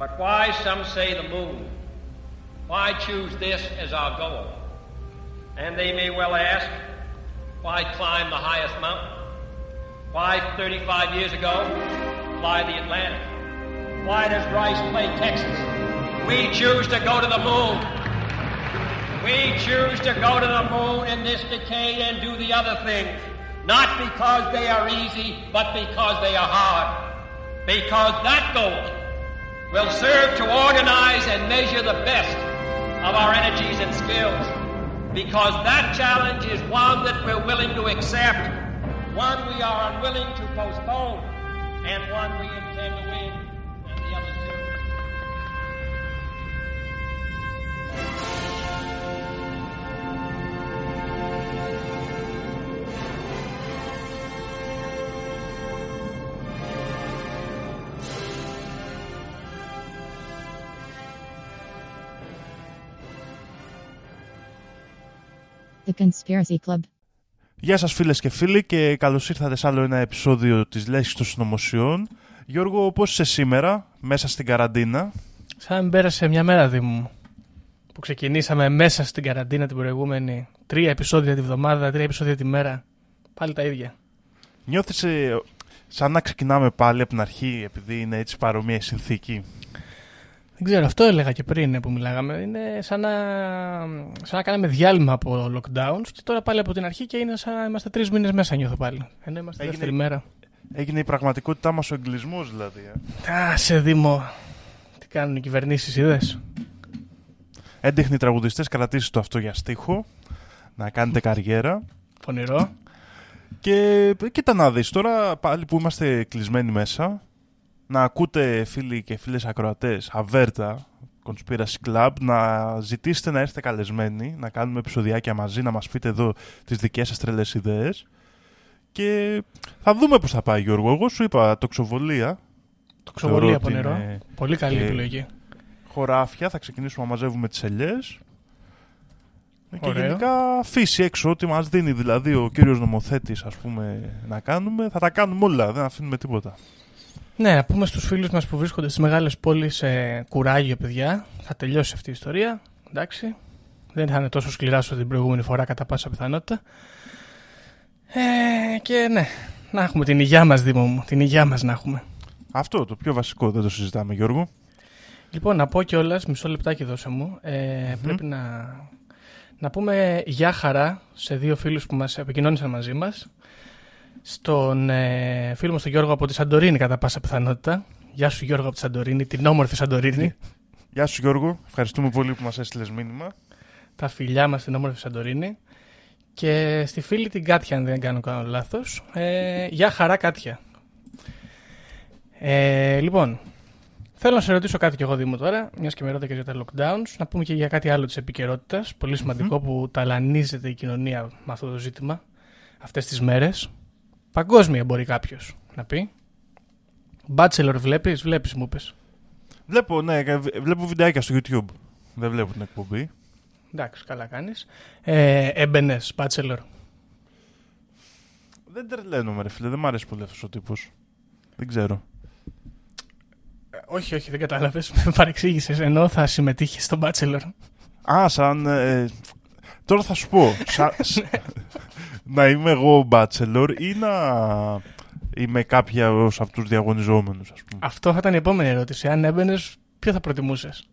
But why, some say, the moon? Why choose this as our goal? And they may well ask, why climb the highest mountain? Why, 35 years ago, fly the Atlantic? Why does Rice play Texas? We choose to go to the moon. We choose to go to the moon in this decade and do the other things. Not because they are easy, but because they are hard. Because that goal will serve to organize and measure the best of our energies and skills. Because that challenge is one that we're willing to accept, one we are unwilling to postpone, and one we intend to win, and the others too. The Conspiracy Club. Γεια σας φίλες και φίλοι και καλώς ήρθατε σε άλλο ένα επεισόδιο της Λέσχης των Συνωμοσιών. Γιώργο, πώς είσαι σήμερα, μέσα στην καραντίνα; Σαν πέρασε μια μέρα, Δήμου μου, που ξεκινήσαμε μέσα στην καραντίνα την προηγούμενη. Τρία επεισόδια τη βδομάδα, τρία επεισόδια τη μέρα. Πάλι τα ίδια. Νιώθεις ε, σαν να ξεκινάμε πάλι από την αρχή, επειδή είναι έτσι παρόμοια η συνθήκη; Δεν ξέρω, αυτό έλεγα και πριν που μιλάγαμε. Είναι σαν να, σαν να κάναμε διάλειμμα από lockdowns και τώρα πάλι από την αρχή και είναι σαν να είμαστε τρεις μήνες μέσα, νιώθω πάλι. Ενώ είμαστε Έγινε- δεύτερη μέρα. Έγινε η πραγματικότητά μας ο εγκλισμός δηλαδή. ε. Α, σε Δήμο. Τι κάνουν οι κυβερνήσεις, είδες; Έντεχνοι τραγουδιστές, κρατήστε το αυτό για στίχο, να κάνετε καριέρα. Πονηρό. Και κοίτα να δεις, τώρα πάλι που είμαστε κλεισμένοι μέσα, να ακούτε φίλοι και φίλες ακροατές, αβέρτα, Conspiracy Club, να ζητήσετε να έρθετε καλεσμένοι, να κάνουμε επεισοδιάκια μαζί, να μας πείτε εδώ τις δικές σας τρελές ιδέες. Και θα δούμε πώς θα πάει Γιώργο. Εγώ σου είπα τοξοβολία, Το ξοβολία ότι πονηρό. είναι- Πολύ καλή και- επιλογή. χωράφια, θα ξεκινήσουμε να μαζεύουμε τις ελιές. Και Ωραίο. γενικά φύση έξω, ό,τι μας δίνει δηλαδή ο κύριος νομοθέτης ας πούμε να κάνουμε, θα τα κάνουμε όλα, δεν αφήνουμε τίποτα. Ναι, να πούμε στους φίλους μας που βρίσκονται στις μεγάλες πόλεις ε, κουράγιο, παιδιά. Θα τελειώσει αυτή η ιστορία. Εντάξει. Δεν θα είναι τόσο σκληρά όσο την προηγούμενη φορά κατά πάσα πιθανότητα. Ε, και ναι, να έχουμε την υγειά μας, Δήμο μου. Την υγειά μας να έχουμε. Αυτό το πιο βασικό, δεν το συζητάμε Γιώργο. Λοιπόν, να πω κιόλας, μισό λεπτάκι δώσε μου. Ε, Πρέπει να, να πούμε γεια χαρά σε δύο φίλους που μας επικοινώνησαν μαζί μας. Στον ε, φίλο μας τον Γιώργο από τη Σαντορίνη κατά πάσα πιθανότητα. Γεια σου Γιώργο από τη Σαντορίνη, την όμορφη Σαντορίνη. Γεια σου Γιώργο, ευχαριστούμε πολύ που μας έστειλες μήνυμα. τα φιλιά μας στην όμορφη Σαντορίνη. Και στη φίλη την Κάτια, αν δεν κάνω κάνω λάθος. Ε, γεια χαρά Κάτια. Ε, λοιπόν, θέλω να σε ρωτήσω κάτι κι εγώ Δήμο τώρα, μιας και με ρώτηκες για τα lockdowns, να πούμε και για κάτι άλλο της επικαιρότητας, πολύ σημαντικό που ταλανίζεται η κοινωνία με αυτό το ζήτημα αυτές τις μέρες. Παγκόσμια μπορεί κάποιος να πει. Bachelor βλέπεις, βλέπεις μου είπες. Βλέπω, ναι, βλέπω βιντεάκια στο YouTube. Δεν βλέπω την εκπομπή. Εντάξει, καλά κάνεις. Ε, έμπαινες, Bachelor. Δεν τρελαίνομαι ρε φίλε, δεν μ' αρέσει πολύ αυτός ο τύπος. Δεν ξέρω. Ε, Όχι, όχι, δεν κατάλαβες. Με παρεξήγησες. Ενώ θα συμμετείχες στο Bachelor. Α, σαν... ε, τώρα θα σου πω. Σα- σ- να είμαι εγώ bachelor ή να είμαι κάποια ως από τους διαγωνιζόμενους, ας πούμε. Αυτό θα ήταν η επόμενη ερώτηση. Αν έμπαινες, ποιο θα προτιμούσες;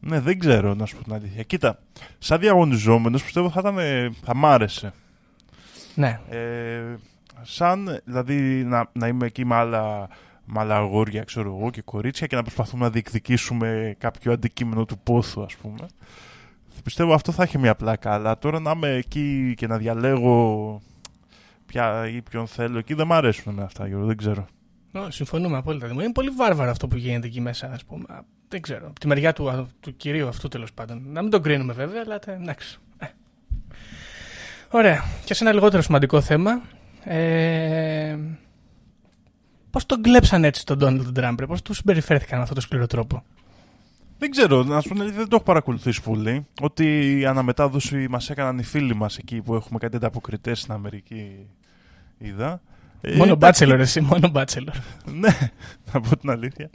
Ναι, δεν ξέρω να σου πω την αλήθεια. Κοίτα, σαν διαγωνιζόμενος πιστεύω θα, ήταν, ε, θα μ' άρεσε. Ναι. Ε, σαν, δηλαδή, να, να είμαι εκεί με άλλα, με άλλα αγόρια, ξέρω εγώ, και κορίτσια και να προσπαθούμε να διεκδικήσουμε κάποιο αντικείμενο του πόθου, ας πούμε. Πιστεύω αυτό θα έχει μια πλάκα, αλλά τώρα να είμαι εκεί και να διαλέγω ποια ή ποιον θέλω εκεί δεν μ' αρέσουν εμένα αυτά, Γιώργο, δεν ξέρω. Ω, συμφωνούμε απόλυτα. Δημήτρη. Είναι πολύ βάρβαρο αυτό που γίνεται εκεί μέσα, ας πούμε. Α, Δεν ξέρω. Από τη μεριά του, του κυρίου αυτού τέλος πάντων. Να μην τον κρίνουμε βέβαια, αλλά τε- εντάξει. Ε. Ωραία. Και σε ένα λιγότερο σημαντικό θέμα. Ε, Πώς τον κλέψαν έτσι τον Ντόναλντ Τραμπ, πώς του συμπεριφέρθηκαν με αυτόν τον σκληρό τρόπο; Δεν ξέρω, να σου πω την αλήθεια, δεν το έχω παρακολουθήσει πολύ. Ότι η αναμετάδοση μας έκαναν οι φίλοι μας εκεί που έχουμε κάτι ανταποκριτές στην Αμερική. Είδα. Ε, μόνο εντάξει, bachelor, εσύ, μόνο bachelor. Ναι, να πω την αλήθεια.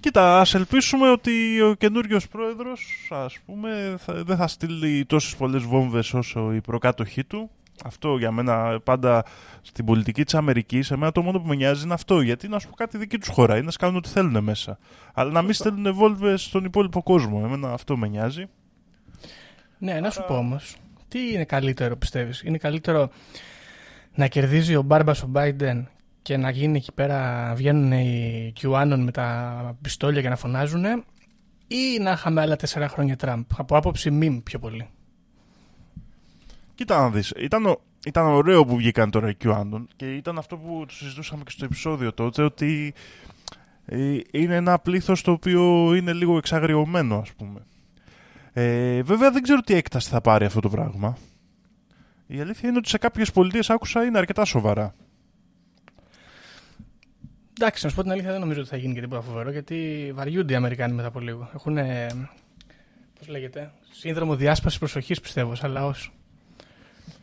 Κοίτα, ας ελπίσουμε ότι ο καινούριος πρόεδρος, ας πούμε, θα, δεν θα στείλει τόσες πολλές βόμβες όσο η προκάτοχή του. Αυτό για μένα πάντα στην πολιτική της Αμερικής, εμένα το μόνο που με νοιάζει είναι αυτό. Γιατί να σου πω κάτι δική τους χώρα, είναι να κάνουν ό,τι θέλουν μέσα. Αλλά να μην στέλνουν βόμβες στον υπόλοιπο κόσμο. Εμένα αυτό με νοιάζει. Ναι, να σου πω όμως. Τι είναι καλύτερο, πιστεύεις, Είναι καλύτερο να κερδίζει ο Μπάρμπας ο Biden και να γίνει εκεί πέρα, βγαίνουν οι QAnon με τα πιστόλια και να φωνάζουν, ή να είχαμε άλλα τέσσερα χρόνια Τραμπ; Από άποψη μιμ πιο πολύ. Κοίτα να δεις, ήταν, ήταν ωραίο που βγήκαν τώρα οι QAnon και ήταν αυτό που συζητούσαμε και στο επεισόδιο τότε, ότι ε, είναι ένα πλήθος το οποίο είναι λίγο εξαγριωμένο ας πούμε. Ε, βέβαια δεν ξέρω τι έκταση θα πάρει αυτό το πράγμα. Η αλήθεια είναι ότι σε κάποιες πολιτείες άκουσα είναι αρκετά σοβαρά. Εντάξει, να σου πω την αλήθεια, δεν νομίζω ότι θα γίνει και τίποτα φοβερό γιατί βαριούνται οι Αμερικάνοι μετά από λίγο. Έχουν. Πώς λέγεται, σύνδρομο διάσπασης προσοχής πιστεύω, σαν λαός.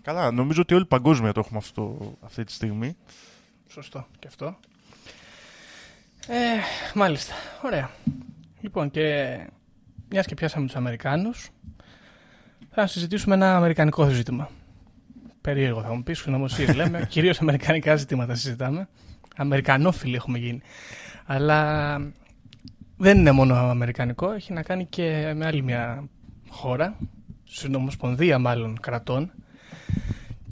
Καλά, νομίζω ότι όλοι παγκόσμια το έχουμε αυτό αυτή τη στιγμή. Σωστό και αυτό. Ε, μάλιστα. Ωραία. Λοιπόν, και μιας και πιάσαμε τους Αμερικάνους, θα συζητήσουμε ένα αμερικανικό ζήτημα. Περίεργο θα μου πεις, συνωμοσίε λέμε. Κυρίως αμερικανικά ζητήματα συζητάμε. Αμερικανόφιλοι έχουμε γίνει. Αλλά δεν είναι μόνο αμερικανικό, έχει να κάνει και με άλλη μια χώρα, συνομοσπονδία μάλλον κρατών.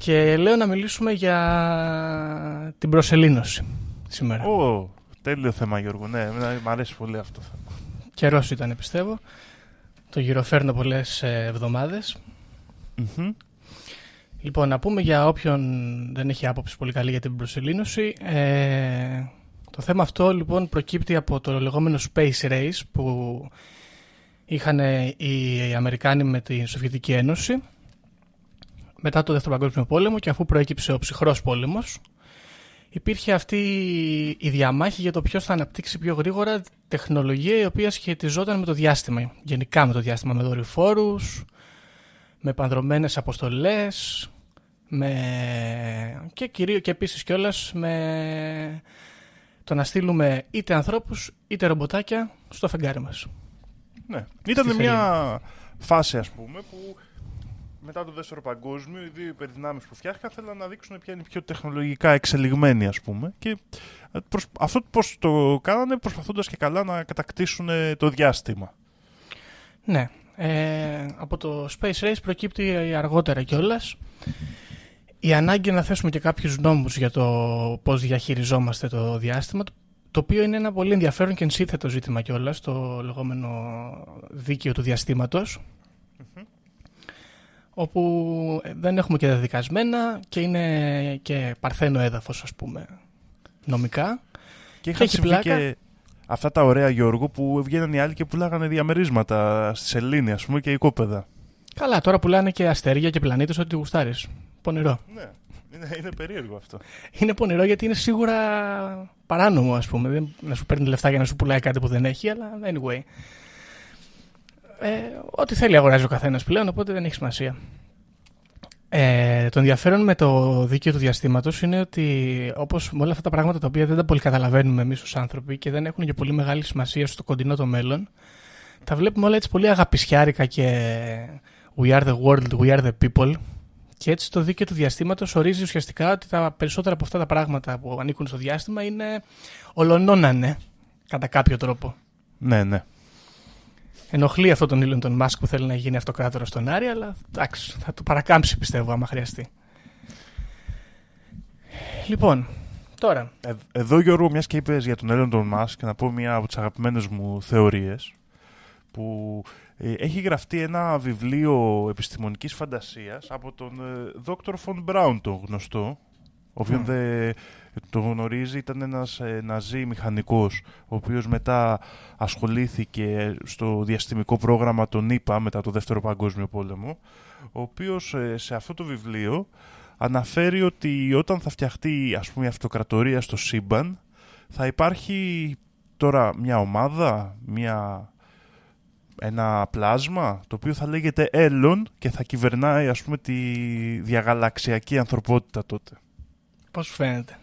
Και λέω να μιλήσουμε για την προσελήνωση σήμερα. Ω, τέλειο θέμα Γιώργο, ναι, μου αρέσει πολύ αυτό. Καιρός ήταν πιστεύω. Το γυροφέρνω πολλές ε, εβδομάδες. Λοιπόν, να πούμε για όποιον δεν έχει άποψη πολύ καλή για την προσελήνωση. Ε, το θέμα αυτό λοιπόν προκύπτει από το λεγόμενο Space Race που είχαν οι Αμερικάνοι με την Σοβιετική Ένωση μετά το Δεύτερο Παγκόσμιο Πόλεμο και αφού προέκυψε ο ψυχρός πόλεμος υπήρχε αυτή η διαμάχη για το ποιος θα αναπτύξει πιο γρήγορα τεχνολογία η οποία σχετιζόταν με το διάστημα, γενικά με το διάστημα, με δορυφόρους, με πανδρομένες αποστολές με... και, κυρίως, και επίσης κιόλας με το να στείλουμε είτε ανθρώπους είτε ρομποτάκια στο φεγγάρι μας. Ναι. Ήταν μια φάση ας πούμε που μετά το δεύτερο παγκόσμιο οι δύο υπερδυνάμεις που φτιάχτηκαν θέλαν να δείξουν ποια είναι πιο τεχνολογικά εξελιγμένοι ας πούμε και αυτό πώς το κάνανε προσπαθώντας και καλά να κατακτήσουν το διάστημα. Ναι. Ε, από το Space Race προκύπτει αργότερα κιόλας η ανάγκη να θέσουμε και κάποιους νόμους για το πώς διαχειριζόμαστε το διάστημα το οποίο είναι ένα πολύ ενδιαφέρον και ενσύθετο ζήτημα κιόλας, το λεγόμενο δίκαιο του διαστήματος όπου δεν έχουμε και δεδικασμένα και είναι και παρθένο έδαφος ας πούμε νομικά και, και έχει πλάκα αυτά τα ωραία Γιώργο που βγαίνουν οι άλλοι και πουλάγανε διαμερίσματα στη σελήνη, ας πούμε, και οικόπεδα. Καλά, τώρα πουλάνε και αστέρια και πλανήτες ό,τι γουστάρεις. Πονηρό. Ναι, είναι, είναι περίεργο αυτό. Είναι πονηρό γιατί είναι σίγουρα παράνομο, ας πούμε. Δεν, να σου παίρνει λεφτά για να σου πουλάει κάτι που δεν έχει, αλλά anyway. Ε, ό,τι θέλει αγοράζει ο καθένας πλέον, οπότε δεν έχει σημασία. Ε, το ενδιαφέρον με το δίκαιο του διαστήματος είναι ότι όπως με όλα αυτά τα πράγματα τα οποία δεν τα πολύ καταλαβαίνουμε εμείς ως άνθρωποι και δεν έχουν και πολύ μεγάλη σημασία στο κοντινό το μέλλον, τα βλέπουμε όλα έτσι πολύ αγαπησιάρικα και we are the world, we are the people. Και έτσι το δίκαιο του διαστήματος ορίζει ουσιαστικά ότι τα περισσότερα από αυτά τα πράγματα που ανήκουν στο διάστημα είναι ολονώνανε κατά κάποιο τρόπο. Ναι, ναι. Ενοχλεί αυτό τον Elon τον Μάσκ που θέλει να γίνει αυτοκράτορα στον Άρη, αλλά εντάξει, θα το παρακάμψει πιστεύω άμα χρειαστεί. Λοιπόν, τώρα. Ε, εδώ Γιώργο, μιας και είπες για τον Elon τον Μάσκ, να πω μια από τις αγαπημένες μου θεωρίες. Που ε, έχει γραφτεί ένα βιβλίο επιστημονικής φαντασίας από τον ε, Dr. Von Braun, το γνωστό, ο οποίος δεν το γνωρίζει, ήταν ένας ε, ναζί μηχανικός, ο οποίος μετά ασχολήθηκε στο διαστημικό πρόγραμμα των ΗΠΑ μετά το Δεύτερο Παγκόσμιο Πόλεμο, ο οποίος ε, σε αυτό το βιβλίο αναφέρει ότι όταν θα φτιαχτεί ας πούμε η αυτοκρατορία στο σύμπαν, θα υπάρχει τώρα μια ομάδα, μια ένα πλάσμα το οποίο θα λέγεται Έλλον και θα κυβερνάει ας πούμε τη διαγαλαξιακή ανθρωπότητα τότε. Πώς φαίνεται;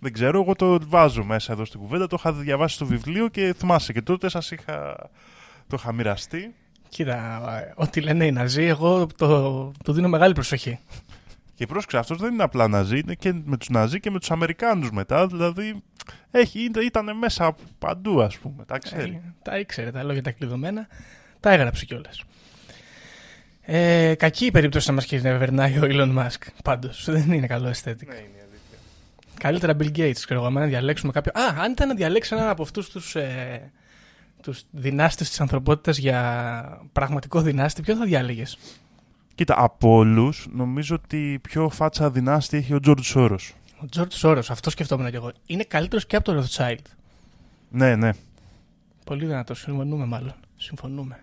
Δεν ξέρω, εγώ το βάζω μέσα εδώ στην κουβέντα. Το είχα διαβάσει στο βιβλίο και θυμάσαι και τότε σας είχα... το είχα μοιραστεί. Κοίτα, ό,τι λένε οι Ναζί, εγώ το, το δίνω μεγάλη προσοχή. Και πρόσεξε, αυτός δεν είναι απλά Ναζί, είναι και με τους Ναζί και με τους Αμερικάνους μετά. Δηλαδή έχει, ήταν μέσα παντού, ας πούμε. Τα ξέρει. Ε, τα ήξερε, τα λόγια τα κλειδωμένα. Τα έγραψε κιόλας. Ε, κακή η περίπτωση να μας κυβερνάει ο Elon Musk. Πάντως δεν είναι καλό aesthetic. Ναι, είναι αλήθεια. Καλύτερα Bill Gates, ξέρω εγώ, να διαλέξουμε κάποιο. Α, αν ήταν να διαλέξει έναν από αυτούς τους ε, τους δυνάστες της ανθρωπότητας για πραγματικό δυνάστη, ποιο θα διάλεγες; Κοίτα, από όλους, νομίζω ότι πιο φάτσα δυνάστη έχει ο Τζορτζ Σόρος. Ο Τζορτζ Σόρος, αυτό σκεφτόμουν και εγώ. Είναι καλύτερος και από τον Rothschild. Ναι, ναι. Πολύ δυνατός. Συμφωνούμε, μάλλον. Συμφωνούμε.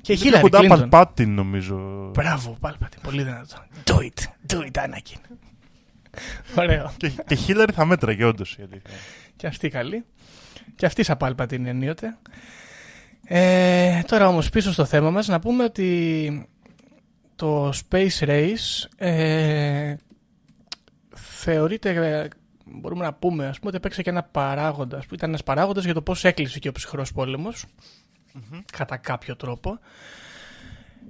Και η Είναι Χίλαρη κοντά Κλίντον. Παλπάτιν, νομίζω. Μπράβο, Πάλπατιν. Πολύ δυνατό. Do it. Do it, Anakin. Ωραίο. και, και Χίλαρη θα μέτραγε, όντως η αλήθεια. Και αυτή καλή. Και αυτή σαν Πάλπατιν ενίοτε. Ε, τώρα όμως πίσω στο θέμα μας να πούμε ότι το Space Race ε, θεωρείται, ε, μπορούμε να πούμε, ας πούμε ότι έπαιξε και ένα παράγοντα. που Ήταν ένας παράγοντας για το πώς έκλεισε και ο ψυχρός πόλεμος, κατά κάποιο τρόπο.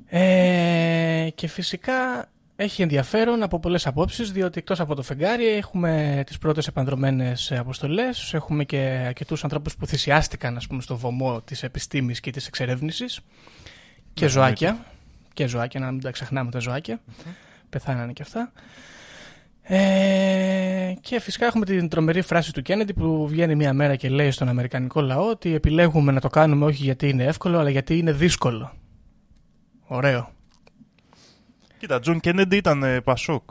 Ε, και φυσικά έχει ενδιαφέρον από πολλές απόψεις, διότι εκτός από το φεγγάρι έχουμε τις πρώτες επανδρομένες αποστολές, έχουμε και αρκετούς ανθρώπους που θυσιάστηκαν ας πούμε, στο βωμό της επιστήμης και της εξερεύνησης και Ναι, ζωάκια. Και ζωάκια, να μην τα ξεχνάμε τα ζωάκια. Πεθάνανε και αυτά. Ε, και φυσικά έχουμε την τρομερή φράση του Κέννεντι που βγαίνει μια μέρα και λέει στον Αμερικανικό λαό ότι επιλέγουμε να το κάνουμε όχι γιατί είναι εύκολο αλλά γιατί είναι δύσκολο. Ωραίο. Κοίτα, Τζον Κέννεντι ήταν ε, Πασόκ.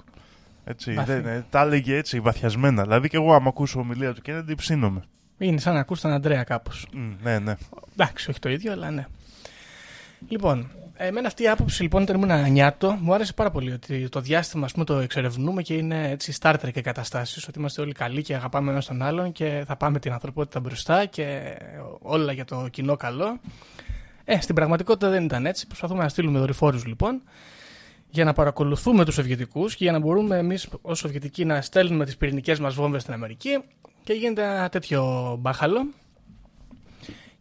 Έτσι, Βαθύ. δεν, ε, τα έλεγε έτσι βαθιασμένα. Δηλαδή και εγώ, άμα ακούσω ομιλία του Κέννεντι, ψήνομαι. Είναι σαν να ακούς τον Αντρέα κάπως. Μμ, ναι, ναι. Εντάξει, όχι το ίδιο, αλλά ναι. Λοιπόν, εμένα αυτή η άποψη λοιπόν όταν ήμουν νιάτο μου άρεσε πάρα πολύ ότι το διάστημα ας πούμε, το εξερευνούμε και είναι έτσι Star Trek καταστάσει. Ότι είμαστε όλοι καλοί και αγαπάμε ένα τον άλλον και θα πάμε την ανθρωπότητα μπροστά και όλα για το κοινό καλό. Ε, στην πραγματικότητα δεν ήταν έτσι. Προσπαθούμε να στείλουμε δορυφόρους λοιπόν για να παρακολουθούμε τους Σοβιετικούς και για να μπορούμε εμείς ως Σοβιετικοί να στέλνουμε τις πυρηνικές μας βόμβες στην Αμερική. Και γίνεται ένα τέτοιο μπάχαλο.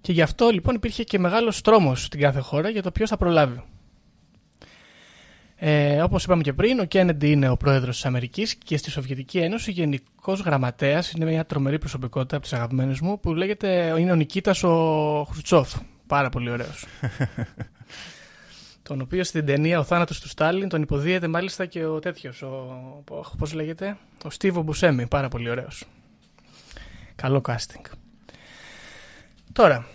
Και γι' αυτό λοιπόν υπήρχε και μεγάλος τρόμος στην κάθε χώρα για το ποιος θα προλάβει. Ε, Όπως είπαμε και πριν, ο Κέννεντι είναι ο πρόεδρος της Αμερικής και στη Σοβιετική Ένωση γενικός γραμματέας είναι μια τρομερή προσωπικότητα από τις αγαπημένες μου που λέγεται είναι ο Νικήτας ο Χρουτσόφ. Πάρα πολύ ωραίος. τον οποίο στην ταινία Ο θάνατος του Στάλιν τον υποδίεται μάλιστα και ο τέτοιος. Ο, Πώς λέγεται, ο Στίβο Μπουσέμι. Πάρα πολύ ωραίος. Καλό casting. Τώρα,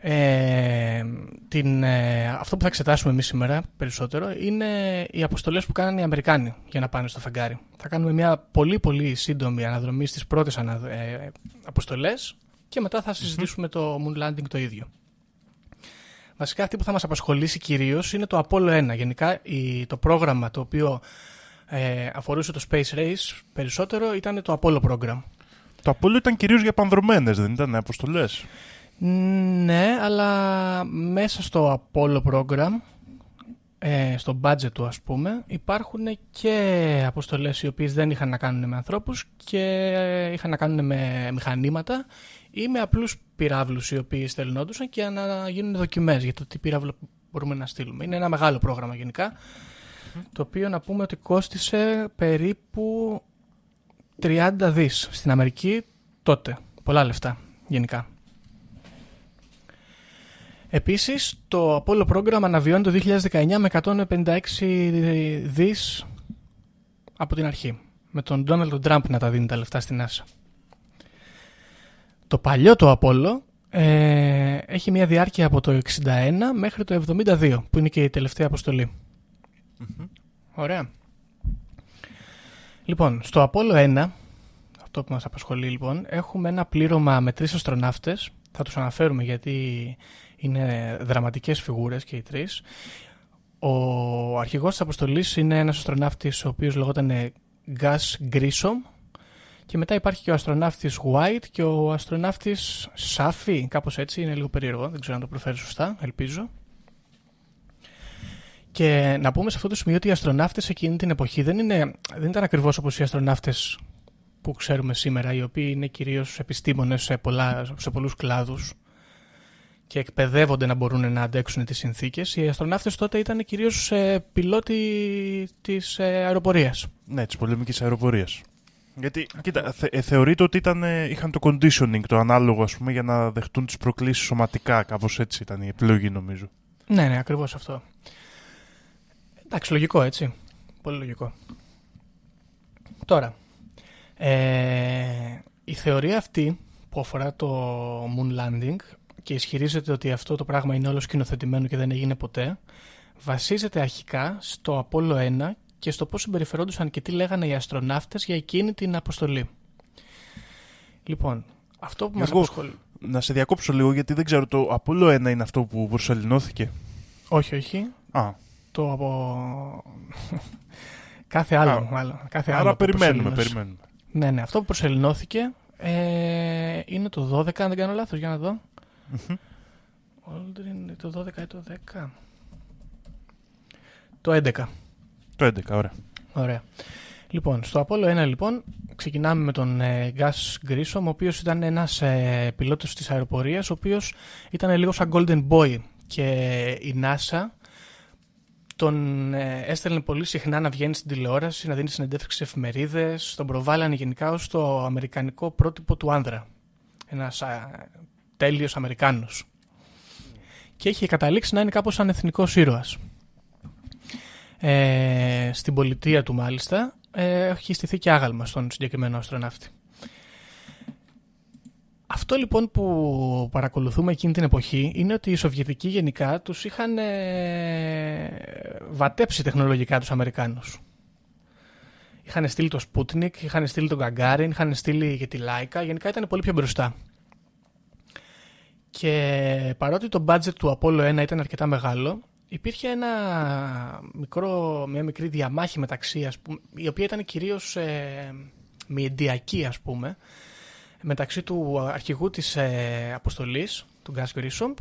ε, την, ε, αυτό που θα εξετάσουμε εμείς σήμερα περισσότερο είναι οι αποστολές που κάνανε οι Αμερικάνοι για να πάνε στο φεγγάρι. Θα κάνουμε μια πολύ πολύ σύντομη αναδρομή στις πρώτες ανα, ε, αποστολές και μετά θα συζητήσουμε το Moon Landing το ίδιο. Βασικά αυτή που θα μας απασχολήσει κυρίως είναι το Apollo 1. Γενικά η, το πρόγραμμα το οποίο ε, αφορούσε το Space Race περισσότερο ήταν το Apollo Program. Το Apollo ήταν κυρίως για πανδρομένες, δεν ήταν αποστολές; Ναι, αλλά μέσα στο Apollo Program, ε, στο budget του ας πούμε, υπάρχουν και αποστολές οι οποίες δεν είχαν να κάνουν με ανθρώπους και είχαν να κάνουν με μηχανήματα ή με απλούς πυράβλους οι οποίοι στελνόντουσαν και να γίνουν δοκιμές για το τι πύραυλο μπορούμε να στείλουμε. Είναι ένα μεγάλο πρόγραμμα γενικά, το οποίο να πούμε ότι κόστισε περίπου 30 δις στην Αμερική τότε. Πολλά λεφτά γενικά. Επίσης, το Apollo Program αναβιώνει το 2019 με 156 δις από την αρχή. Με τον Donald Trump να τα δίνει τα λεφτά στην NASA. Το παλιό το Apollo ε, έχει μια διάρκεια από το 61 μέχρι το 72, που είναι και η τελευταία αποστολή. Ωραία. Λοιπόν, στο Apollo 1, αυτό που μας απασχολεί λοιπόν, έχουμε ένα πλήρωμα με τρεις αστροναύτες. Θα τους αναφέρουμε γιατί είναι δραματικές φιγούρες και οι τρεις. Ο αρχηγός της αποστολής είναι ένας αστροναύτης ο οποίος λεγόταν Gus Grissom και μετά υπάρχει και ο αστροναύτης White και ο αστροναύτης Safi, κάπως έτσι, είναι λίγο περίεργο, δεν ξέρω αν το προφέρω σωστά, ελπίζω. Και να πούμε σε αυτό το σημείο ότι οι αστροναύτες εκείνη την εποχή δεν, είναι, δεν ήταν ακριβώς όπως οι αστροναύτες που ξέρουμε σήμερα, οι οποίοι είναι κυρίως επιστήμονες σε, πολλά, σε πολλούς κλάδους και εκπαιδεύονται να μπορούν να αντέξουν τις συνθήκες. Οι αστροναύτες τότε ήταν κυρίως ε, πιλότοι της ε, αεροπορίας. Ναι, της πολεμικής αεροπορίας. Γιατί, κοίτα, θε, ε, θεωρείται ότι ήταν, ε, είχαν το conditioning, το ανάλογο, ας πούμε, για να δεχτούν τις προκλήσεις σωματικά. Κάπως έτσι ήταν η επιλογή, νομίζω. Ναι, ναι, ακριβώς αυτό. Εντάξει, λογικό, έτσι. Πολύ λογικό. Τώρα, ε, η θεωρία αυτή που αφορά το moon landing και ισχυρίζεται ότι αυτό το πράγμα είναι όλο σκηνοθετημένο και δεν έγινε ποτέ, βασίζεται αρχικά στο Apollo 1 και στο πώς συμπεριφερόντουσαν και τι λέγανε οι αστροναύτες για εκείνη την αποστολή. Λοιπόν, αυτό που μας Εγώ- απασχολεί... Να σε διακόψω λίγο, γιατί δεν ξέρω, το Apollo 1 είναι αυτό που προσελεινώθηκε. Όχι, όχι. Α, Το από... κάθε άλλο, Α, μάλλον. Κάθε άλλο άρα από περιμένουμε, προσελεινώση. περιμένουμε. Ναι, ναι. Αυτό που προσελεινώθηκε ε, είναι το 12, αν δεν κάνω λάθος, για να δω. Μμμ. Aldrin, το 12 ή το 10. Το 11. Το 11, ωραία. Ωραία. Λοιπόν, στο Apollo 1 λοιπόν ξεκινάμε με τον ε, Gus Grissom, ο οποίος ήταν ένας ε, πιλότος της αεροπορίας, ο οποίος ήταν λίγο σαν Golden Boy και η NASA τον ε, έστελνε πολύ συχνά να βγαίνει στην τηλεόραση, να δίνει συνεντεύξεις σε εφημερίδες, τον προβάλλανε γενικά ως το αμερικανικό πρότυπο του άνδρα. Ένας α, τέλειος Αμερικάνος. Και έχει καταλήξει να είναι κάπως σαν εθνικός ήρωας. Ε, στην πολιτεία του μάλιστα ε, έχει στηθεί και άγαλμα στον συγκεκριμένο αστροναύτη. Αυτό λοιπόν που παρακολουθούμε εκείνη την εποχή είναι ότι οι Σοβιετικοί γενικά τους είχαν ε, βατέψει τεχνολογικά τους Αμερικάνους. Είχαν στείλει το Sputnik, είχαν στείλει τον Gagarin, είχαν στείλει και τη Laika, γενικά ήταν πολύ πιο μπροστά. Και παρότι το budget του Apollo 1 ήταν αρκετά μεγάλο, υπήρχε ένα μικρό, μια μικρή διαμάχη μεταξύ, ας πούμε, η οποία ήταν κυρίως ε, μηντιακή ας πούμε, μεταξύ του αρχηγού της ε, αποστολής, του Gus Grissom,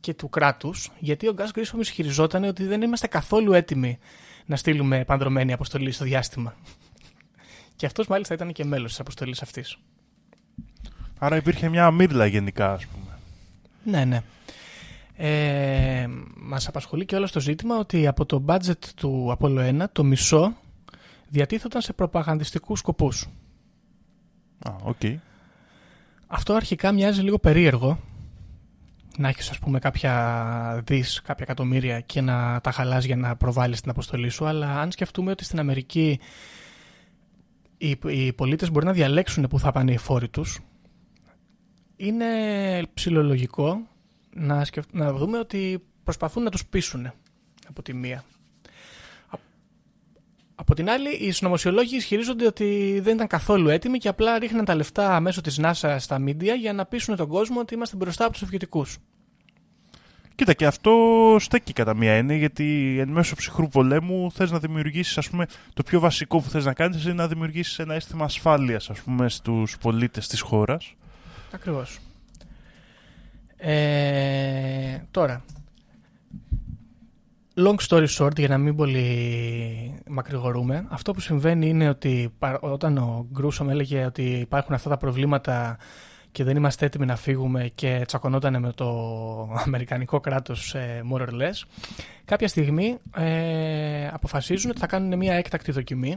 και του κράτους, γιατί ο Gus Grissom ισχυριζόταν ότι δεν είμαστε καθόλου έτοιμοι να στείλουμε επανδρωμένη αποστολή στο διάστημα. και αυτός μάλιστα ήταν και μέλος της αποστολής αυτής. Άρα υπήρχε μια μίρλα γενικά, ας πούμε. Ναι, ναι. Ε, μας απασχολεί και όλο το ζήτημα ότι από το budget του Apollo 1 το μισό διατίθεταν σε προπαγανδιστικούς σκοπούς. Α, οκ. Αυτό αρχικά μοιάζει λίγο περίεργο να έχεις ας πούμε κάποια δις, κάποια εκατομμύρια και να τα χαλάς για να προβάλλεις την αποστολή σου αλλά αν σκεφτούμε ότι στην Αμερική οι, οι πολίτες μπορεί να διαλέξουν που θα πάνε οι φόροι τους είναι ψηλολογικό να, σκεφ... να δούμε ότι προσπαθούν να τους πείσουν από τη μία. Α- Από την άλλη, οι συνωμοσιολόγοι ισχυρίζονται ότι δεν ήταν καθόλου έτοιμοι και απλά ρίχναν τα λεφτά μέσω της NASA στα media για να πείσουν τον κόσμο ότι είμαστε μπροστά από τους Σοβιετικούς. Κοίτα, και αυτό στέκει κατά μία έννοια, γιατί εν μέσω ψυχρού πολέμου θες να δημιουργήσεις, ας πούμε, το πιο βασικό που θες να κάνεις είναι να δημιουργήσεις ένα αίσθημα ασφάλειας, ας πούμε, στους πολίτες της χώρας. Ακριβώς. Ε, τώρα, long story short, για να μην πολύ μακρηγορούμε, αυτό που συμβαίνει είναι ότι πα- όταν ο Γκρούσομ έλεγε ότι υπάρχουν αυτά τα προβλήματα και δεν είμαστε έτοιμοι να φύγουμε και τσακωνόταν με το αμερικανικό κράτος ε, more or less, κάποια στιγμή ε, αποφασίζουν ότι θα κάνουν μια έκτακτη δοκιμή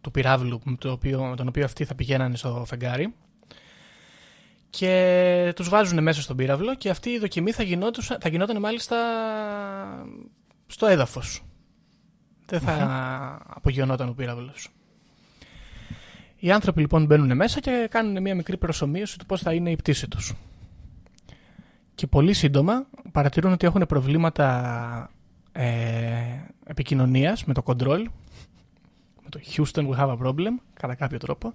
του πυράβλου με, το οποίο, με τον οποίο αυτοί θα πηγαίνανε στο φεγγάρι και τους βάζουν μέσα στον πύραυλο και αυτή η δοκιμή θα, γινόντουσα- θα γινόταν μάλιστα στο έδαφος. Δεν θα απογειωνόταν ο πύραυλος. Οι άνθρωποι λοιπόν μπαίνουν μέσα και κάνουν μια μικρή προσωμείωση του πώς θα είναι η πτήση τους. Και πολύ σύντομα παρατηρούν ότι έχουν προβλήματα ε, επικοινωνίας με το control, με το Houston we have a problem, κατά κάποιο τρόπο.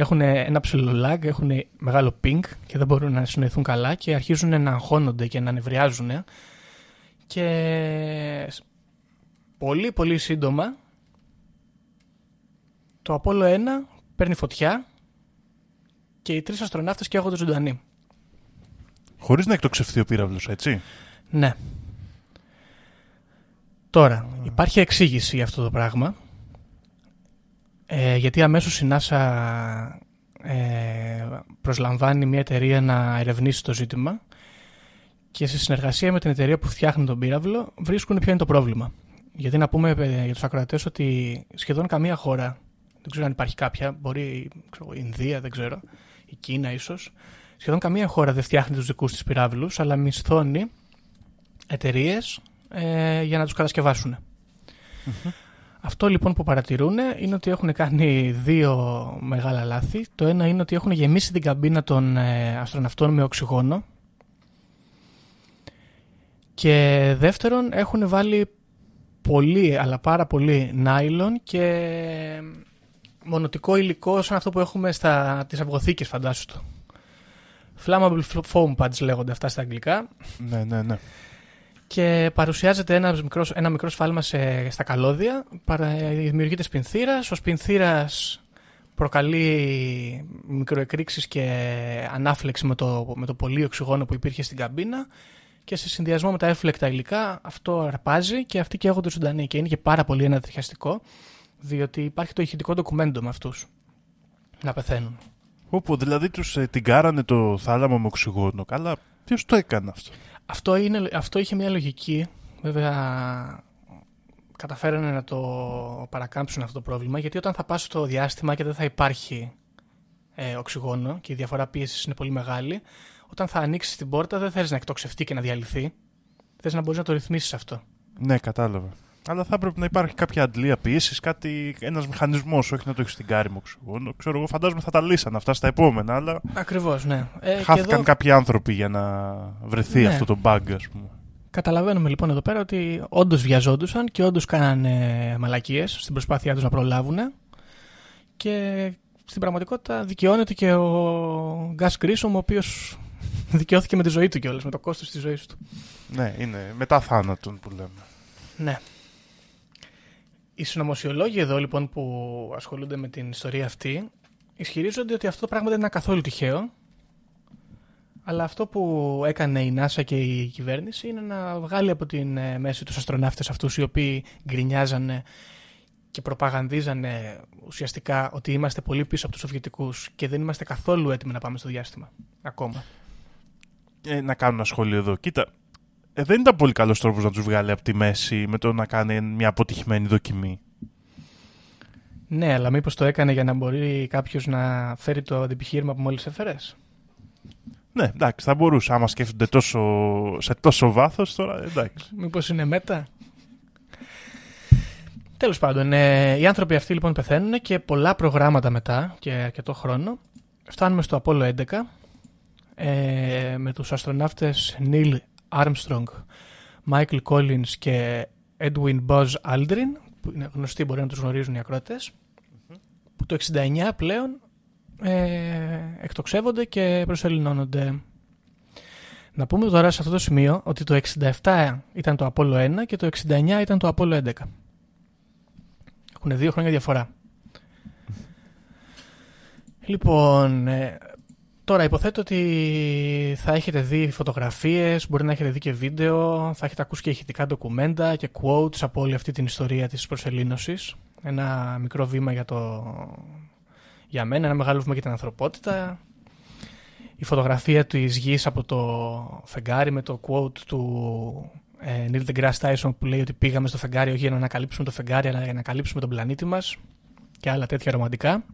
Έχουν ένα ψηλό lag, έχουν μεγάλο ping και δεν μπορούν να συνοηθούν καλά και αρχίζουν να αγχώνονται και να νευριάζουν. Και πολύ πολύ σύντομα το Apollo 1 παίρνει φωτιά και οι τρεις αστροναύτες καίγονται ζωντανοί. Χωρίς να εκτοξευθεί ο πύραυλος, έτσι; Ναι. Τώρα, υπάρχει εξήγηση για αυτό το πράγμα. Ε, γιατί αμέσως η NASA ε, προσλαμβάνει μια εταιρεία να ερευνήσει το ζήτημα και σε συνεργασία με την εταιρεία που φτιάχνει τον πύραυλο βρίσκουν ποιο είναι το πρόβλημα. Γιατί να πούμε ε, για τους ακροατές ότι σχεδόν καμία χώρα, δεν ξέρω αν υπάρχει κάποια, μπορεί ξέρω, η Ινδία, δεν ξέρω, η Κίνα ίσως, σχεδόν καμία χώρα δεν φτιάχνει τους δικούς της πυράβλους, αλλά μισθώνει εταιρείες ε, για να τους κατασκευάσουν. Αυτό λοιπόν που παρατηρούν είναι ότι έχουν κάνει δύο μεγάλα λάθη. Το ένα είναι ότι έχουν γεμίσει την καμπίνα των ε, αστροναυτών με οξυγόνο. Και δεύτερον έχουν βάλει πολύ, αλλά πάρα πολύ νάιλον και μονοτικό υλικό σαν αυτό που έχουμε στα τις αυγοθήκες φαντάσου του. Flammable foam pads λέγονται αυτά στα αγγλικά. Ναι, ναι, ναι και παρουσιάζεται ένα μικρός, ένα μικρός σφάλμα σε, στα καλώδια. Δημιουργείται σπινθήρας. Ο σπινθήρας προκαλεί μικροεκρήξεις και ανάφλεξη με το, με το πολύ οξυγόνο που υπήρχε στην καμπίνα και σε συνδυασμό με τα έφλεκτα υλικά αυτό αρπάζει και αυτοί καίγονται ζωντανοί και είναι και πάρα πολύ ανατριχιαστικό διότι υπάρχει το ηχητικό ντοκουμέντο με αυτούς να πεθαίνουν. Όπου δηλαδή τους ε, την κάρανε το θάλαμο με οξυγόνο. Καλά, ποιος το έκανε αυτό; Αυτό, είναι, αυτό είχε μια λογική. Βέβαια, καταφέρανε να το παρακάμψουν αυτό το πρόβλημα, γιατί όταν θα πας στο διάστημα και δεν θα υπάρχει ε, οξυγόνο και η διαφορά πίεσης είναι πολύ μεγάλη, όταν θα ανοίξεις την πόρτα δεν θέλει να εκτοξευτεί και να διαλυθεί. Θες να μπορείς να το ρυθμίσεις αυτό. Ναι, κατάλαβα. Αλλά θα έπρεπε να υπάρχει κάποια αντλία πίεσης, κάτι, ένας μηχανισμός, όχι να το έχεις στην κάρη μου οξυγόνο. Ξέρω εγώ, φαντάζομαι θα τα λύσαν αυτά στα επόμενα, αλλά. Ακριβώς, ναι. Ε, χάθηκαν εδώ... κάποιοι άνθρωποι για να βρεθεί ναι. αυτό το bug, ας πούμε. Καταλαβαίνουμε λοιπόν εδώ πέρα ότι όντως βιαζόντουσαν και όντως κάνανε μαλακίες στην προσπάθειά τους να προλάβουν. Και στην πραγματικότητα δικαιώνεται και ο Γκάς Γκρίσομ, ο οποίος δικαιώθηκε με τη ζωή του κιόλας, με το κόστος της ζωής του. Ναι, είναι μετά θάνατον που λέμε. Ναι. Οι συνωμοσιολόγοι εδώ λοιπόν που ασχολούνται με την ιστορία αυτή ισχυρίζονται ότι αυτό το πράγμα δεν είναι καθόλου τυχαίο αλλά αυτό που έκανε η NASA και η κυβέρνηση είναι να βγάλει από την ε, μέση τους αστροναύτες αυτούς οι οποίοι γκρινιάζανε και προπαγανδίζανε ουσιαστικά ότι είμαστε πολύ πίσω από τους Σοβιετικούς και δεν είμαστε καθόλου έτοιμοι να πάμε στο διάστημα ακόμα. Ε, να κάνω ένα σχόλιο εδώ. Κοίτα, ε, δεν ήταν πολύ καλός τρόπος να τους βγάλει από τη μέση με το να κάνει μια αποτυχημένη δοκιμή. Ναι, αλλά μήπως το έκανε για να μπορεί κάποιος να φέρει το αντιπιχείρημα που μόλις έφερες; Ναι, εντάξει, θα μπορούσε. Άμα σκέφτονται τόσο, σε τόσο βάθος τώρα, εντάξει. Μήπως είναι μέτα; Τέλος πάντων, ε, οι άνθρωποι αυτοί λοιπόν πεθαίνουν και πολλά προγράμματα μετά και αρκετό χρόνο φτάνουμε στο Apollo 11 ε, με τους αστροναύτες Neil Armstrong, Michael Collins και Edwin Buzz Aldrin, που είναι γνωστοί, μπορεί να τους γνωρίζουν οι ακροτες που το 69 πλέον ε, εκτοξεύονται και προσελεινώνονται. Να πούμε τώρα σε αυτό το σημείο ότι το 67 ήταν το Apollo 1 και το 69 ήταν το Apollo 11. Έχουν δύο χρόνια διαφορά. Λοιπόν, ε, Τώρα υποθέτω ότι θα έχετε δει φωτογραφίες, μπορεί να έχετε δει και βίντεο, θα έχετε ακούσει και ηχητικά ντοκουμέντα και quotes από όλη αυτή την ιστορία της προσελήνωσης. Ένα μικρό βήμα για, το... για μένα, ένα μεγάλο βήμα για την ανθρωπότητα. Η φωτογραφία του γης από το φεγγάρι με το quote του ε, Neil deGrasse Tyson που λέει ότι πήγαμε στο φεγγάρι όχι για να ανακαλύψουμε το φεγγάρι αλλά για να ανακαλύψουμε τον πλανήτη μας και άλλα τέτοια ρομαντικά.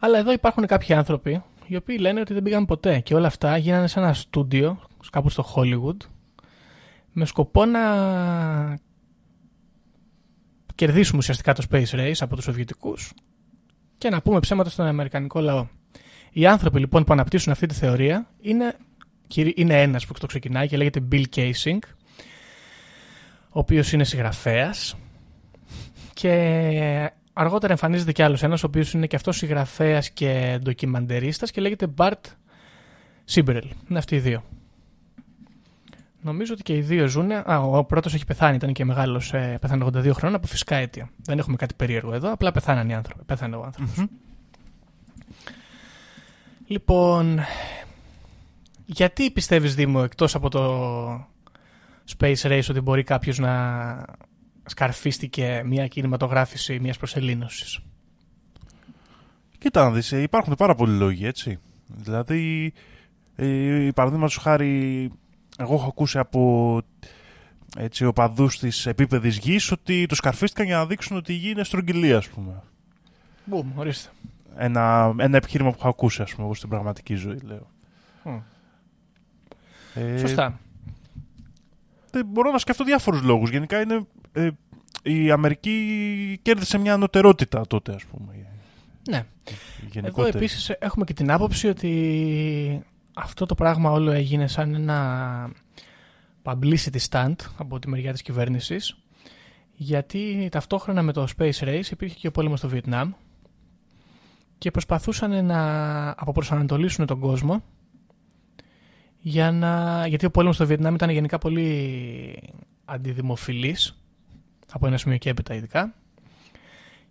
Αλλά εδώ υπάρχουν κάποιοι άνθρωποι οι οποίοι λένε ότι δεν πήγαν ποτέ και όλα αυτά γίνανε σε ένα στούντιο κάπου στο Hollywood με σκοπό να κερδίσουμε ουσιαστικά το Space Race από τους Σοβιετικούς και να πούμε ψέματα στον Αμερικανικό λαό. Οι άνθρωποι λοιπόν που αναπτύσσουν αυτή τη θεωρία είναι, είναι ένας που το ξεκινάει και λέγεται Bill Casing ο οποίος είναι συγγραφέας και αργότερα εμφανίζεται κι άλλος ένας, ο οποίος είναι και αυτός συγγραφέας και ντοκιμαντερίστας και λέγεται Bart Sibrel. Είναι αυτοί οι δύο. Νομίζω ότι και οι δύο ζουν. Α, ο πρώτος έχει πεθάνει, ήταν και μεγάλος, ε, πέθανε 82 χρόνια από φυσικά αίτια. Δεν έχουμε κάτι περίεργο εδώ, απλά πεθάναν οι άνθρωποι. Πέθανε ο ανθρωπο Λοιπόν, γιατί πιστεύεις Δήμο εκτός από το Space Race ότι μπορεί κάποιος να σκαρφίστηκε μια κινηματογράφηση μιας προσελήνωσης. Κοίτα να δεις, ε, υπάρχουν πάρα πολλοί λόγοι, έτσι. Δηλαδή, ε, παραδείγματος χάρη, εγώ έχω ακούσει από έτσι, οπαδούς της επίπεδης γης ότι το σκαρφίστηκαν για να δείξουν ότι η γη είναι στρογγυλή, ας πούμε. Μπουμ, ορίστε. Ένα, ένα επιχείρημα που έχω ακούσει, ας πούμε, εγώ στην πραγματική ζωή, λέω. Μμ. Ε, Σωστά. δεν μπορώ να σκεφτώ διάφορους λόγους. Γενικά είναι... ε, η Αμερική κέρδισε μια ανωτερότητα τότε, ας πούμε. Ναι. Εδώ Γενικότερα. επίσης έχουμε και την άποψη ότι αυτό το πράγμα όλο έγινε σαν ένα publicity stunt από τη μεριά της κυβέρνησης γιατί ταυτόχρονα με το Space Race υπήρχε και ο πόλεμος στο Βιετνάμ και προσπαθούσαν να αποπροσανατολίσουν τον κόσμο για να... γιατί ο πόλεμος στο Βιετνάμ ήταν γενικά πολύ αντιδημοφιλής από ένα σημείο και έπειτα ειδικά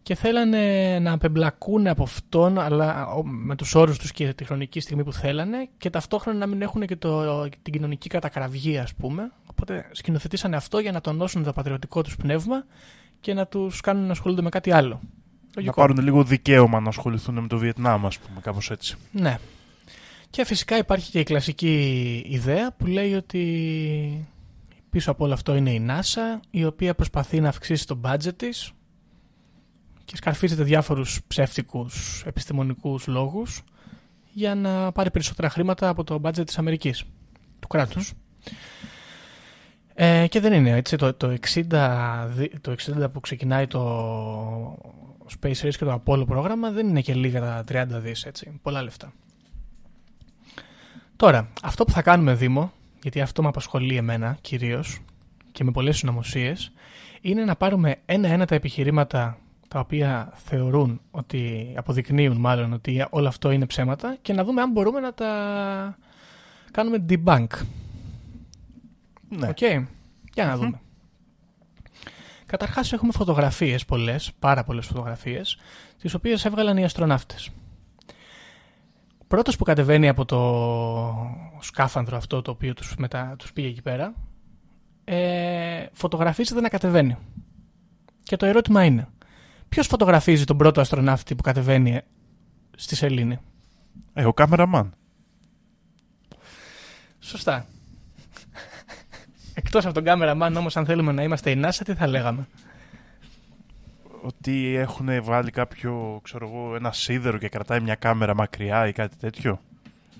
και θέλανε να απεμπλακούν από αυτόν αλλά ο- με τους όρους τους και τη χρονική στιγμή που θέλανε και ταυτόχρονα να μην έχουν και το, την κοινωνική κατακραυγή ας πούμε οπότε σκηνοθετήσανε αυτό για να τονώσουν το πατριωτικό τους πνεύμα και να τους κάνουν να ασχολούνται με κάτι άλλο. Να Λογικό. πάρουν λίγο δικαίωμα να ασχοληθούν με το Βιετνάμ, ας πούμε, κάπως έτσι. Ναι. Και φυσικά υπάρχει και η κλασική ιδέα που λέει ότι πίσω από όλο αυτό είναι η NASA η οποία προσπαθεί να αυξήσει το budget της και σκαρφίζεται διάφορους ψεύτικους επιστημονικούς λόγους για να πάρει περισσότερα χρήματα από το budget της Αμερικής, του κράτους. Ε, και δεν είναι έτσι. Το, το, 60, δι- το 60 που ξεκινάει το Space Race και το Apollo πρόγραμμα δεν είναι και λίγα τα 30 δις, έτσι. Πολλά λεφτά. Τώρα, αυτό που θα κάνουμε Δήμο, γιατί αυτό με απασχολεί εμένα κυρίως και με πολλές συνωμοσίες, είναι να πάρουμε ένα-ένα τα επιχειρήματα τα οποία θεωρούν ότι αποδεικνύουν μάλλον ότι όλο αυτό είναι ψέματα και να δούμε αν μπορούμε να τα κάνουμε debunk. Ναι. Οκ. Για να δούμε. Καταρχάς έχουμε φωτογραφίες πολλές, πάρα πολλές φωτογραφίες, τις οποίες έβγαλαν οι αστροναύτες. Ο πρώτος που κατεβαίνει από το σκάφανδρο αυτό το οποίο τους, μετά, τους πήγε εκεί πέρα, ε, φωτογραφίζεται να κατεβαίνει. Και το ερώτημα είναι, ποιος φωτογραφίζει τον πρώτο αστροναύτη που κατεβαίνει στη σελήνη; Ε, ο κάμεραμαν. Σωστά. Εκτός από τον κάμεραμαν όμως αν θέλουμε να είμαστε η NASA τι θα λέγαμε; Ότι έχουν βάλει κάποιο, ξέρω εγώ, ένα σίδερο και κρατάει μια κάμερα μακριά ή κάτι τέτοιο.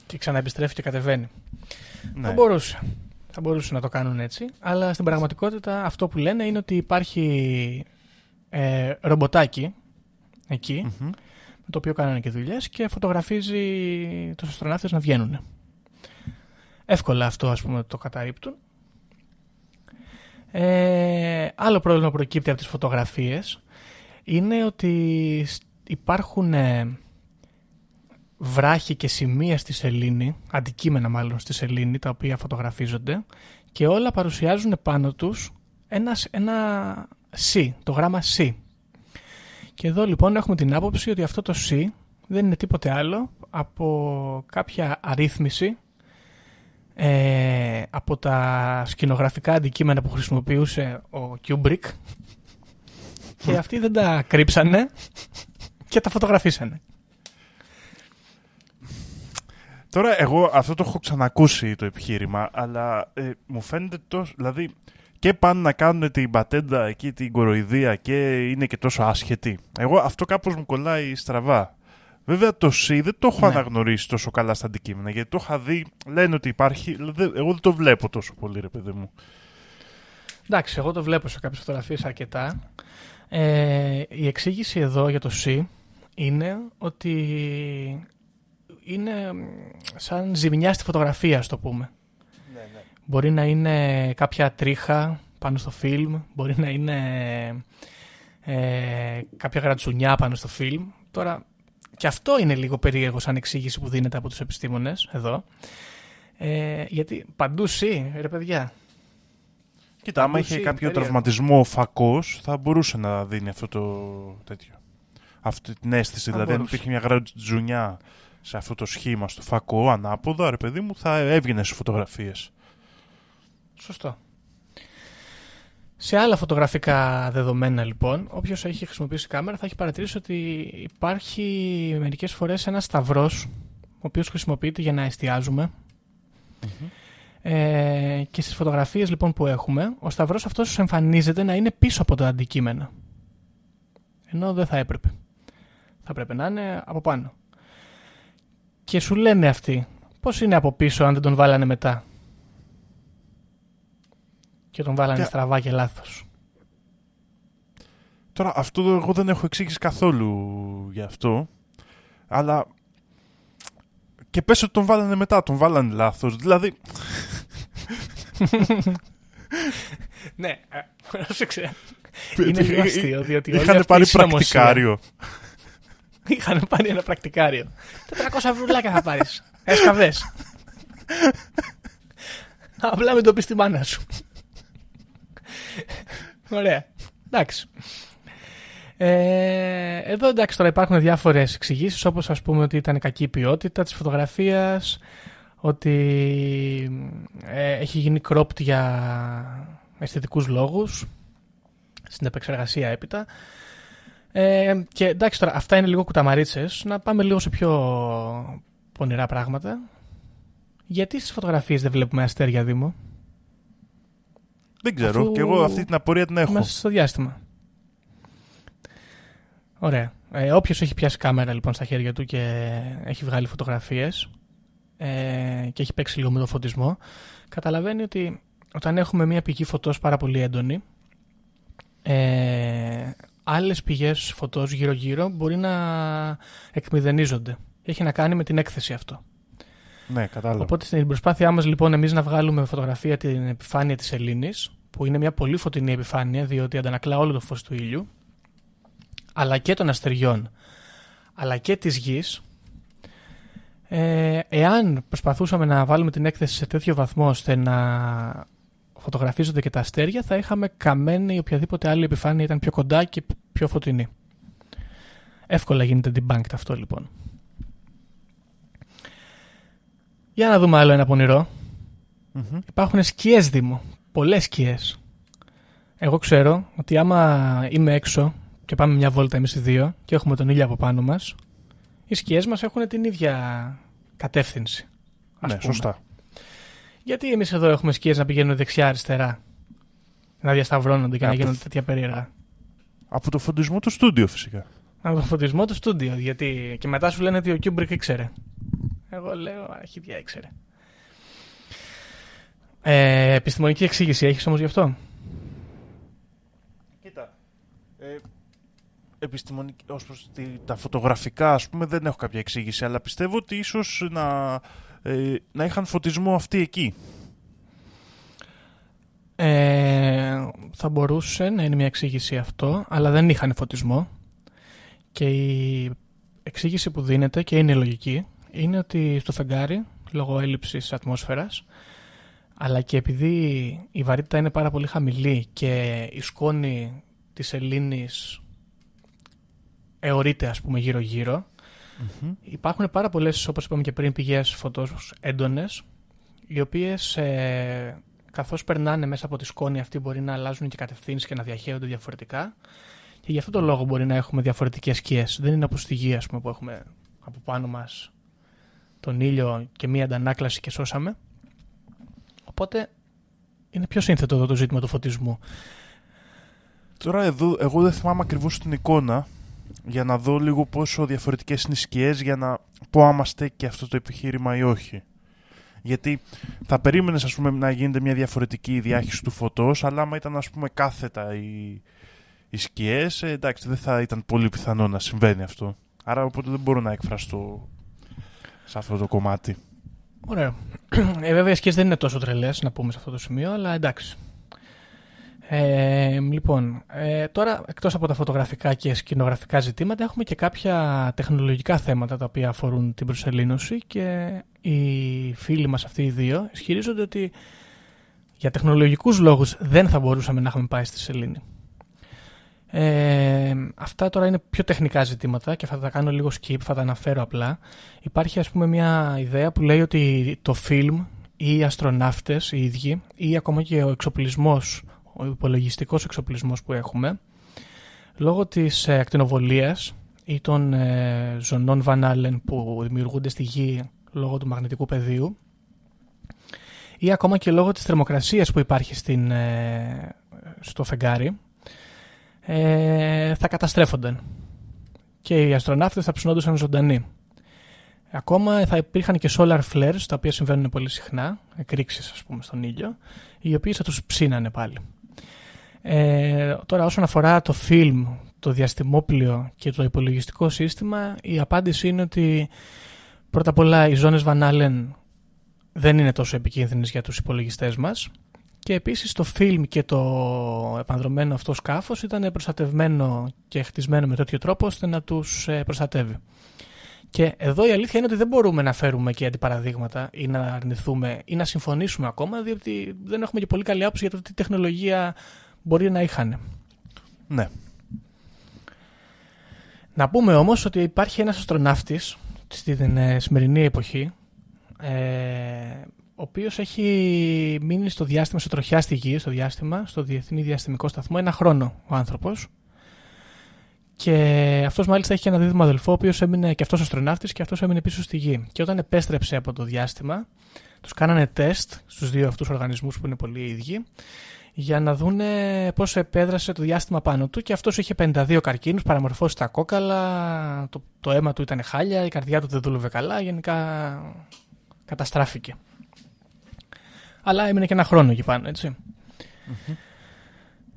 Και ξαναεπιστρέφει και κατεβαίνει. Ναι. Θα μπορούσε. Θα μπορούσε να το κάνουν έτσι. Αλλά στην πραγματικότητα αυτό που λένε είναι ότι υπάρχει ε, ρομποτάκι εκεί, Μμμ. με το οποίο κάνανε και δουλειές και φωτογραφίζει τους αστροναύτες να βγαίνουν. Εύκολα αυτό ας πούμε το καταρρύπτουν. Ε, άλλο πρόβλημα που προκύπτει από τις φωτογραφίες είναι ότι σ- υπάρχουν ε, βράχοι και σημεία στη σελήνη, αντικείμενα μάλλον στη σελήνη, τα οποία φωτογραφίζονται και όλα παρουσιάζουν πάνω τους ένα, ένα C, το γράμμα C. Και εδώ λοιπόν έχουμε την άποψη ότι αυτό το C δεν είναι τίποτε άλλο από κάποια αρρύθμιση ε, από τα σκηνογραφικά αντικείμενα που χρησιμοποιούσε ο Kubrick και αυτοί δεν τα κρύψανε και τα φωτογραφίσανε. Τώρα, εγώ αυτό το έχω ξανακούσει το επιχείρημα, αλλά ε, μου φαίνεται τόσο. Δηλαδή, και πάνε να κάνουν την πατέντα εκεί, την κοροϊδία και είναι και τόσο άσχετοι. Εγώ αυτό κάπως μου κολλάει στραβά. Βέβαια το C δεν το έχω Ναι. αναγνωρίσει τόσο καλά στα αντικείμενα, γιατί το είχα δει, λένε ότι υπάρχει, δε- εγώ δεν το βλέπω τόσο πολύ ρε παιδί μου. Εντάξει, εγώ το βλέπω σε κάποιες φωτογραφίες αρκετά. Ε, η εξήγηση εδώ για το C είναι ότι είναι μ, σαν ζημιά στη φωτογραφία, ας το πούμε. Μπορεί να είναι κάποια τρίχα πάνω στο φιλμ, μπορεί να είναι ε, κάποια γρατσουνιά πάνω στο φιλμ. Τώρα, και αυτό είναι λίγο περίεργο σαν εξήγηση που δίνεται από τους επιστήμονες εδώ. Ε, γιατί παντού C, ρε παιδιά. Κοίτα, άμα Παντού είχε C, κάποιο περίεργο. τραυματισμό φακός, θα μπορούσε να δίνει αυτό το τέτοιο. Αυτή την αίσθηση. Θα δηλαδή, αν μπορούσε. υπήρχε μια γρατζουνιά σε αυτό το σχήμα στο φακό, ανάποδα, ρε παιδί μου, θα έβγαινε στι φωτογραφίες. Σωστό. Σε άλλα φωτογραφικά δεδομένα λοιπόν, όποιος έχει χρησιμοποιήσει κάμερα θα έχει παρατηρήσει ότι υπάρχει μερικές φορές ένας σταυρός ο οποίος χρησιμοποιείται για να εστιαζουμε Ε, και στις φωτογραφίες λοιπόν που έχουμε, ο σταυρός αυτός εμφανίζεται να είναι πίσω από το αντικείμενο. Ενώ δεν θα έπρεπε. Θα πρέπει να είναι από πάνω. Και σου λένε αυτοί, πώς είναι από πίσω αν δεν τον βάλανε μετά; Και τον βάλανε Και- στραβά και λάθος. Τώρα αυτό εγώ δεν έχω εξήγηση καθόλου για αυτό. Αλλά και πες ότι τον βάλανε μετά, τον βάλανε λάθος. Δηλαδή, Ναι, ε, πρόσεξε. Είναι λίγο αστείο, διότι όλη είχαν αυτή πάρει η συνωμοσία- πρακτικάριο. Είχαν πάρει ένα πρακτικάριο. 400 βρουλάκια θα πάρεις. Έσκαβες. Απλά με το πει στη μάνα σου. Ωραία. Εντάξει. Ε, εδώ εντάξει τώρα υπάρχουν διάφορες εξηγήσεις όπως ας πούμε ότι ήταν κακή η ποιότητα της φωτογραφίας ότι ε, έχει γίνει cropped για αισθητικούς λόγους στην επεξεργασία έπειτα ε, και εντάξει τώρα, αυτά είναι λίγο κουταμαρίτσες. Να πάμε λίγο σε πιο πονηρά πράγματα. Γιατί στις φωτογραφίες δεν βλέπουμε αστέρια, Δήμο, Δεν ξέρω. Αφού Και εγώ αυτή την απορία την έχω. μέσα στο διάστημα. Ωραία. Ε, Όποιος έχει πιάσει κάμερα λοιπόν στα χέρια του και έχει βγάλει φωτογραφίες ε, και έχει παίξει λίγο με το φωτισμό, καταλαβαίνει ότι όταν έχουμε μια πηγή φωτός πάρα πολύ έντονη, ε, άλλες πηγές φωτός γύρω-γύρω μπορεί να εκμηδενίζονται. Έχει να κάνει με την έκθεση αυτό. Ναι, κατάλαβα. Οπότε στην προσπάθειά μας λοιπόν εμείς να βγάλουμε φωτογραφία την επιφάνεια της Ελλήνης, που είναι μια πολύ φωτεινή επιφάνεια διότι αντανακλά όλο το φως του ήλιου, αλλά και των αστεριών, αλλά και της γης, ε, εάν προσπαθούσαμε να βάλουμε την έκθεση σε τέτοιο βαθμό ώστε να φωτογραφίζονται και τα αστέρια, θα είχαμε καμένη οποιαδήποτε άλλη επιφάνεια ήταν πιο κοντά και πιο φωτεινή. Εύκολα γίνεται debunked αυτό λοιπόν. Για να δούμε άλλο ένα πονηρό. Μμμ. Υπάρχουν σκιές Δήμο. Πολλές σκιές. Εγώ ξέρω ότι άμα είμαι έξω και πάμε μια βόλτα εμείς οι δύο και έχουμε τον ήλιο από πάνω μας, οι σκιές μας έχουν την ίδια κατεύθυνση. ας Ναι, πούμε. σωστά. Γιατί εμείς εδώ έχουμε σκιές να πηγαίνουν δεξιά-αριστερά, να διασταυρώνονται και να Από- γίνονται τέτοια περίεργα. Από το φωτισμό του στούντιο φυσικά. Από τον φωτισμό του στούντιο. Γιατί και μετά σου λένε ότι ο Κιούμπρικ ήξερε. Εγώ λέω αρχίδια ήξερε. Ε, επιστημονική εξήγηση έχεις όμως γι' αυτό; Κοίτα. Ε, επιστημονική, ως προς τη- τα φωτογραφικά, ας πούμε, δεν έχω κάποια εξήγηση, αλλά πιστεύω ότι ίσως να, ε, να είχαν φωτισμό αυτοί εκεί. Ε, θα μπορούσε να είναι μια εξήγηση αυτό, αλλά δεν είχαν φωτισμό. Και η εξήγηση που δίνεται και είναι λογική είναι ότι στο φεγγάρι, λόγω έλλειψης ατμόσφαιρας, αλλά και επειδή η βαρύτητα είναι πάρα πολύ χαμηλή και η σκόνη της Ελλήνης αιωρείται ας πούμε γύρω-γύρω, υπάρχουν πάρα πολλές, όπως είπαμε και πριν, πηγές φωτός έντονες, οι οποίες ε, καθώς περνάνε μέσα από τη σκόνη αυτή μπορεί να αλλάζουν και κατευθύνσεις και να διαχέονται διαφορετικά και γι' αυτό το λόγο μπορεί να έχουμε διαφορετικές σκιές. Δεν είναι όπως στη γη ας πούμε, που έχουμε από πάνω μας τον ήλιο και μία αντανάκλαση και σώσαμε. Οπότε είναι πιο σύνθετο εδώ το ζήτημα του φωτισμού. Τώρα εδώ, εγώ δεν θυμάμαι ακριβώς την εικόνα για να δω λίγο πόσο διαφορετικές είναι οι σκιές για να πω άμα στέκει αυτό το επιχείρημα ή όχι. Γιατί θα περίμενες ας πούμε να γίνεται μια διαφορετική διάχυση του φωτός αλλά άμα ήταν ας πούμε κάθετα οι, οι σκιές ε, εντάξει δεν θα ήταν πολύ πιθανό να συμβαίνει αυτό. Άρα οπότε δεν μπορώ να εκφραστώ σε αυτό το κομμάτι. Ωραία. Ε, βέβαια οι σκιές δεν είναι τόσο τρελές να πούμε σε αυτό το σημείο, αλλά εντάξει. Ε, λοιπόν, ε, τώρα εκτός από τα φωτογραφικά και σκηνογραφικά ζητήματα έχουμε και κάποια τεχνολογικά θέματα τα οποία αφορούν την προσελήνωση και οι φίλοι μας αυτοί οι δύο ισχυρίζονται ότι για τεχνολογικούς λόγους δεν θα μπορούσαμε να έχουμε πάει στη σελήνη. Ε, αυτά τώρα είναι πιο τεχνικά ζητήματα και θα τα κάνω λίγο skip, θα τα αναφέρω απλά. Υπάρχει ας πούμε μια ιδέα που λέει ότι το φιλμ ή οι αστροναύτες οι ίδιοι ή ακόμα και ο εξοπλισμός ο υπολογιστικός εξοπλισμός που έχουμε λόγω της ε, ακτινοβολίας ή των ε, ζωνών Van που δημιουργούνται στη γη λόγω του μαγνητικού πεδίου ή ακόμα και λόγω της θερμοκρασίας που υπάρχει στην, ε, στο φεγγάρι ε, θα καταστρέφονταν και οι αστροναύτες θα ψινόντουσαν ζωντανοί. Ακόμα θα υπήρχαν και solar flares, τα οποία συμβαίνουν πολύ συχνά, εκρήξεις ας πούμε στον ήλιο, οι οποίες θα τους ψήνανε πάλι. Ε, τώρα όσον αφορά το film, το διαστημόπλιο και το υπολογιστικό σύστημα, η απάντηση είναι ότι πρώτα απ' όλα οι ζώνες Van Allen δεν είναι τόσο επικίνδυνες για τους υπολογιστές μας και επίσης το φιλμ και το επανδρομένο αυτό σκάφος ήταν προστατευμένο και χτισμένο με τέτοιο τρόπο ώστε να τους ε, προστατεύει. Και εδώ η αλήθεια είναι ότι δεν μπορούμε να φέρουμε και αντιπαραδείγματα ή να αρνηθούμε ή να συμφωνήσουμε ακόμα, διότι δεν έχουμε και πολύ καλή άποψη για το τι τεχνολογία μπορεί να είχαν. Ναι. Να πούμε όμως ότι υπάρχει ένας αστροναύτης στην ε, σημερινή εποχή ε, ο οποίος έχει μείνει στο διάστημα, σε τροχιά στη γη, στο διάστημα, στο Διεθνή Διαστημικό Σταθμό, ένα χρόνο ο άνθρωπος. Και αυτός μάλιστα έχει και ένα δίδυμο αδελφό, ο οποίος έμεινε και αυτός αστροναύτης και αυτός έμεινε πίσω στη γη. Και όταν επέστρεψε από το διάστημα, τους κάνανε τεστ στους δύο αυτούς οργανισμούς που είναι πολύ ίδιοι, για να δούνε πώς επέδρασε το διάστημα πάνω του και αυτός είχε 52 καρκίνους, παραμορφώσει τα κόκαλα, το, το αίμα του ήταν χάλια, η καρδιά του δεν δούλευε καλά, γενικά καταστράφηκε. Αλλά έμεινε και ένα χρόνο εκεί πάνω,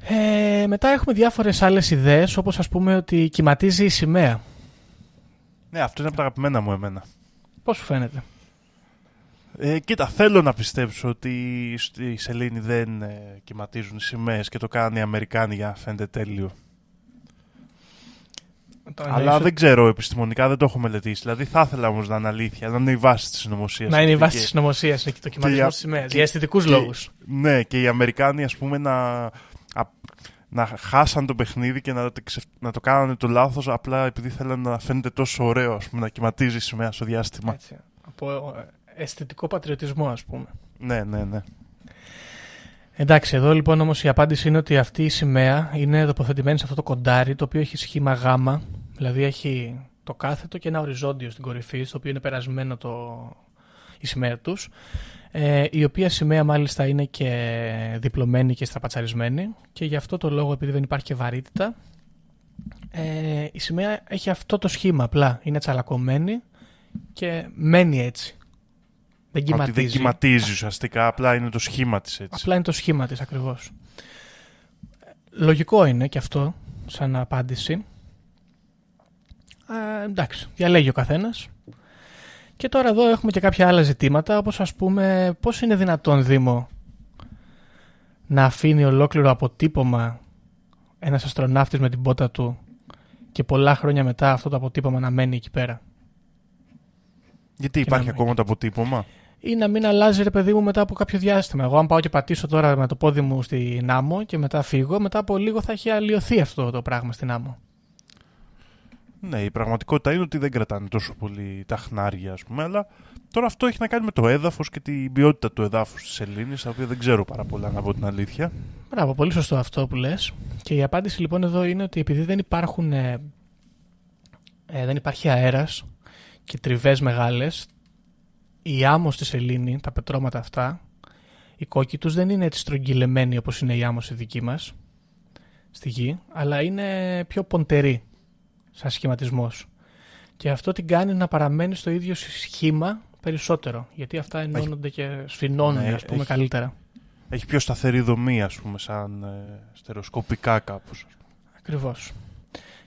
Ε, μετά έχουμε διάφορες άλλες ιδέες, όπως ας πούμε ότι κυματίζει η σημαία. Ναι, αυτό είναι από τα αγαπημένα μου εμένα. Πώς σου φαίνεται; Ε, κοίτα, θέλω να πιστέψω ότι στη Σελήνη δεν ε, κυματίζουν οι σημαίες και το κάνουν οι Αμερικάνοι για να φαίνεται τέλειο. Αλλά δεν ξέρω επιστημονικά, δεν το έχω μελετήσει. Δηλαδή θα ήθελα όμως να είναι αλήθεια, να είναι η βάση της συνωμοσία. Να είναι η βάση της συνωμοσία και το κυματισμό της σημαίας. Για αισθητικούς λόγους. Ναι, και οι Αμερικάνοι, ας πούμε, να, να χάσαν το παιχνίδι και να, να το κάνανε το λάθος απλά επειδή θέλανε να φαίνεται τόσο ωραίο, ας πούμε, να κυματίζει η σημαία στο διάστημα. Έτσι, από ε, αισθητικό πατριωτισμό, ας πούμε. Ναι, ναι, ναι. Εντάξει, εδώ λοιπόν όμως η απάντηση είναι ότι αυτή η σημαία είναι τοποθετημένη σε αυτό το κοντάρι το οποίο έχει σχήμα γάμα, δηλαδή έχει το κάθετο και ένα οριζόντιο στην κορυφή, στο οποίο είναι περασμένο το... η σημαία τους, ε, η οποία σημαία μάλιστα είναι και διπλωμένη και στραπατσαρισμένη και γι' αυτό το λόγο επειδή δεν υπάρχει και βαρύτητα, ε, η σημαία έχει αυτό το σχήμα απλά, είναι τσαλακωμένη και μένει έτσι. Δεν κυματίζει. Ότι δεν κυματίζει ουσιαστικά, απλά είναι το σχήμα της έτσι. Απλά είναι το σχήμα της ακριβώς. Λογικό είναι και αυτό σαν απάντηση. Ε, εντάξει, διαλέγει ο καθένας. Και τώρα εδώ έχουμε και κάποια άλλα ζητήματα, όπως ας πούμε πώς είναι δυνατόν Δήμο να αφήνει ολόκληρο αποτύπωμα ένας αστροναύτης με την πότα του και πολλά χρόνια μετά αυτό το αποτύπωμα να μένει εκεί πέρα; Γιατί υπάρχει ακόμα το αποτύπωμα; Ή να μην αλλάζει ρε παιδί μου μετά από κάποιο διάστημα. Εγώ, αν πάω και πατήσω τώρα με το πόδι μου στην άμμο και μετά φύγω, μετά από λίγο θα έχει αλλοιωθεί αυτό το πράγμα στην άμμο. Ναι, η πραγματικότητα είναι ότι δεν κρατάνε τόσο πολύ τα χνάρια, ας πούμε, αλλά τώρα αυτό έχει να κάνει με το έδαφος και την ποιότητα του εδάφους της Σελήνης, τα οποία δεν ξέρω πάρα πολλά, να πω την αλήθεια. Μπράβο, πολύ σωστό αυτό που λες. Και η απάντηση λοιπόν εδώ είναι ότι επειδή δεν υπάρχουν. Ε, ε δεν υπάρχει αέρας και τριβές μεγάλες, η άμμος στη σελήνη, τα πετρώματα αυτά, οι κόκκι τους δεν είναι έτσι στρογγυλεμένοι όπως είναι η άμμος στη δική μας, στη γη, αλλά είναι πιο ποντερή σαν σχηματισμός. Και αυτό την κάνει να παραμένει στο ίδιο σχήμα περισσότερο, γιατί αυτά ενώνονται και σφινώνουν, ναι, ας πούμε, καλύτερα. Έχει πιο σταθερή δομή, ας πούμε, σαν ε, στερεοσκοπικά κάπως. Ακριβώς.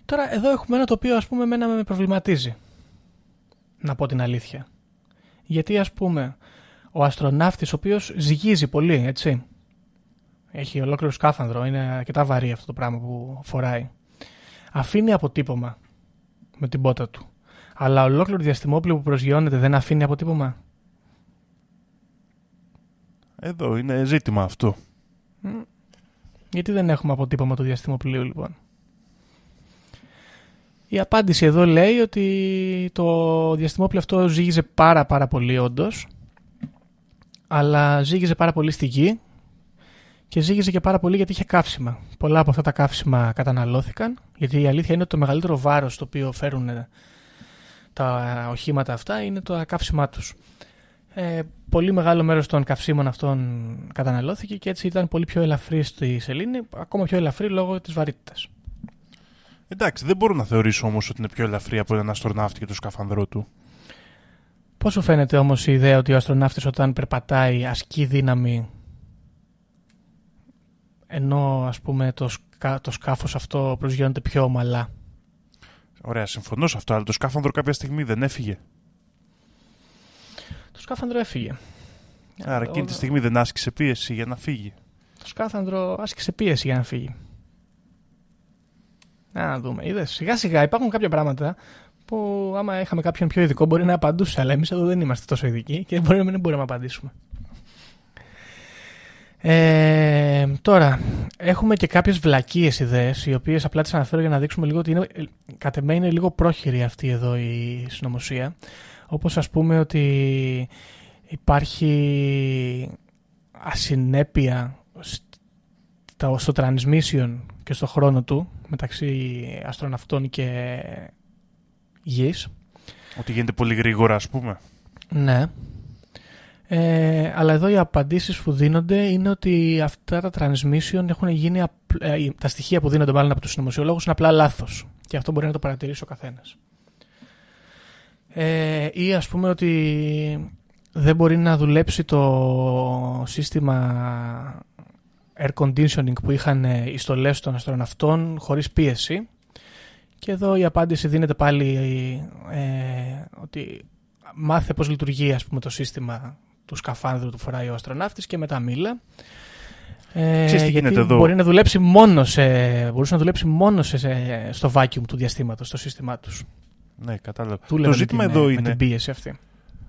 Τώρα, εδώ έχουμε ένα το οποίο, ας πούμε, εμένα με προβληματίζει. Να πω την αλήθεια. Γιατί ας πούμε ο αστροναύτης ο οποίος ζυγίζει πολύ, έτσι. Έχει ολόκληρο σκάφανδρο, είναι αρκετά βαρύ αυτό το πράγμα που φοράει. Αφήνει αποτύπωμα με την πότα του. Αλλά ολόκληρο διαστημόπλαιο που προσγειώνεται δεν αφήνει αποτύπωμα; Εδώ είναι ζήτημα αυτό. Γιατί δεν έχουμε αποτύπωμα του διαστημοπλοίου λοιπόν; Η απάντηση εδώ λέει ότι το διαστημόπλαιο αυτό ζήγιζε πάρα πάρα πολύ όντως, αλλά ζήγιζε πάρα πολύ στη γη και ζήγιζε και πάρα πολύ γιατί είχε καύσιμα. Πολλά από αυτά τα καύσιμα καταναλώθηκαν, γιατί η αλήθεια είναι ότι το μεγαλύτερο βάρος το οποίο φέρουν τα οχήματα αυτά είναι το καύσιμά τους. Ε, πολύ μεγάλο μέρος των καυσίμων αυτών καταναλώθηκε και έτσι ήταν πολύ πιο ελαφρύ στη σελήνη, ακόμα πιο ελαφρύ λόγω της βαρύτητας. Εντάξει, δεν μπορώ να θεωρήσω όμως ότι είναι πιο ελαφρύ από έναν αστροναύτη και το σκαφανδρό του. Πώ σου φαίνεται όμως η ιδέα ότι ο αστροναύτης όταν περπατάει ασκεί δύναμη ενώ ας πούμε το, σκα, το σκάφος αυτό προσγειώνεται πιο ομαλά; Ωραία, συμφωνώ σε αυτό, αλλά το σκάφανδρο κάποια στιγμή δεν έφυγε. Το σκάφανδρο έφυγε. Άρα εκείνη τη στιγμή δεν άσκησε πίεση για να φύγει. Το σκάφανδρο άσκησε πίεση για να φύγει. Να δούμε. Είδες, σιγά σιγά υπάρχουν κάποια πράγματα που άμα είχαμε κάποιον πιο ειδικό μπορεί να απαντούσε, αλλά εμείς εδώ δεν είμαστε τόσο ειδικοί και μπορεί, δεν μπορούμε να απαντήσουμε. Ε, τώρα, έχουμε και κάποιες βλακίες ιδέες, οι οποίες απλά τις αναφέρω για να δείξουμε λίγο ότι είναι, κατ' εμέ είναι λίγο πρόχειρη αυτή εδώ η συνωμοσία. Όπως ας πούμε ότι υπάρχει ασυνέπεια στο transmission και στο χρόνο του μεταξύ αστροναυτών και γης. Ότι γίνεται πολύ γρήγορα ας πούμε. Ναι. Ε, αλλά εδώ οι απαντήσεις που δίνονται είναι ότι αυτά τα transmission έχουν γίνει, ε, τα στοιχεία που δίνονται μάλλον από τους συνωμοσιολόγους είναι απλά λάθος. Και αυτό μπορεί να το παρατηρήσει ο καθένας. Ε, ή ας πούμε ότι δεν μπορεί να δουλέψει το σύστημα air conditioning που είχαν οι στολές των αστροναυτών χωρίς πίεση. Και εδώ η απάντηση δίνεται πάλι ε, ότι μάθε πώς λειτουργεί ας πούμε, το σύστημα του σκαφάνδρου του φοράει ο αστροναύτης και μετά μίλα. Ε, τι γίνεται εδώ; Μπορεί να δουλέψει μόνος σε, μπορούσε να δουλέψει μόνος σε, στο vacuum του διαστήματος, στο σύστημά τους. Ναι, κατάλαβα. το ζήτημα την, εδώ με είναι την πίεση αυτή.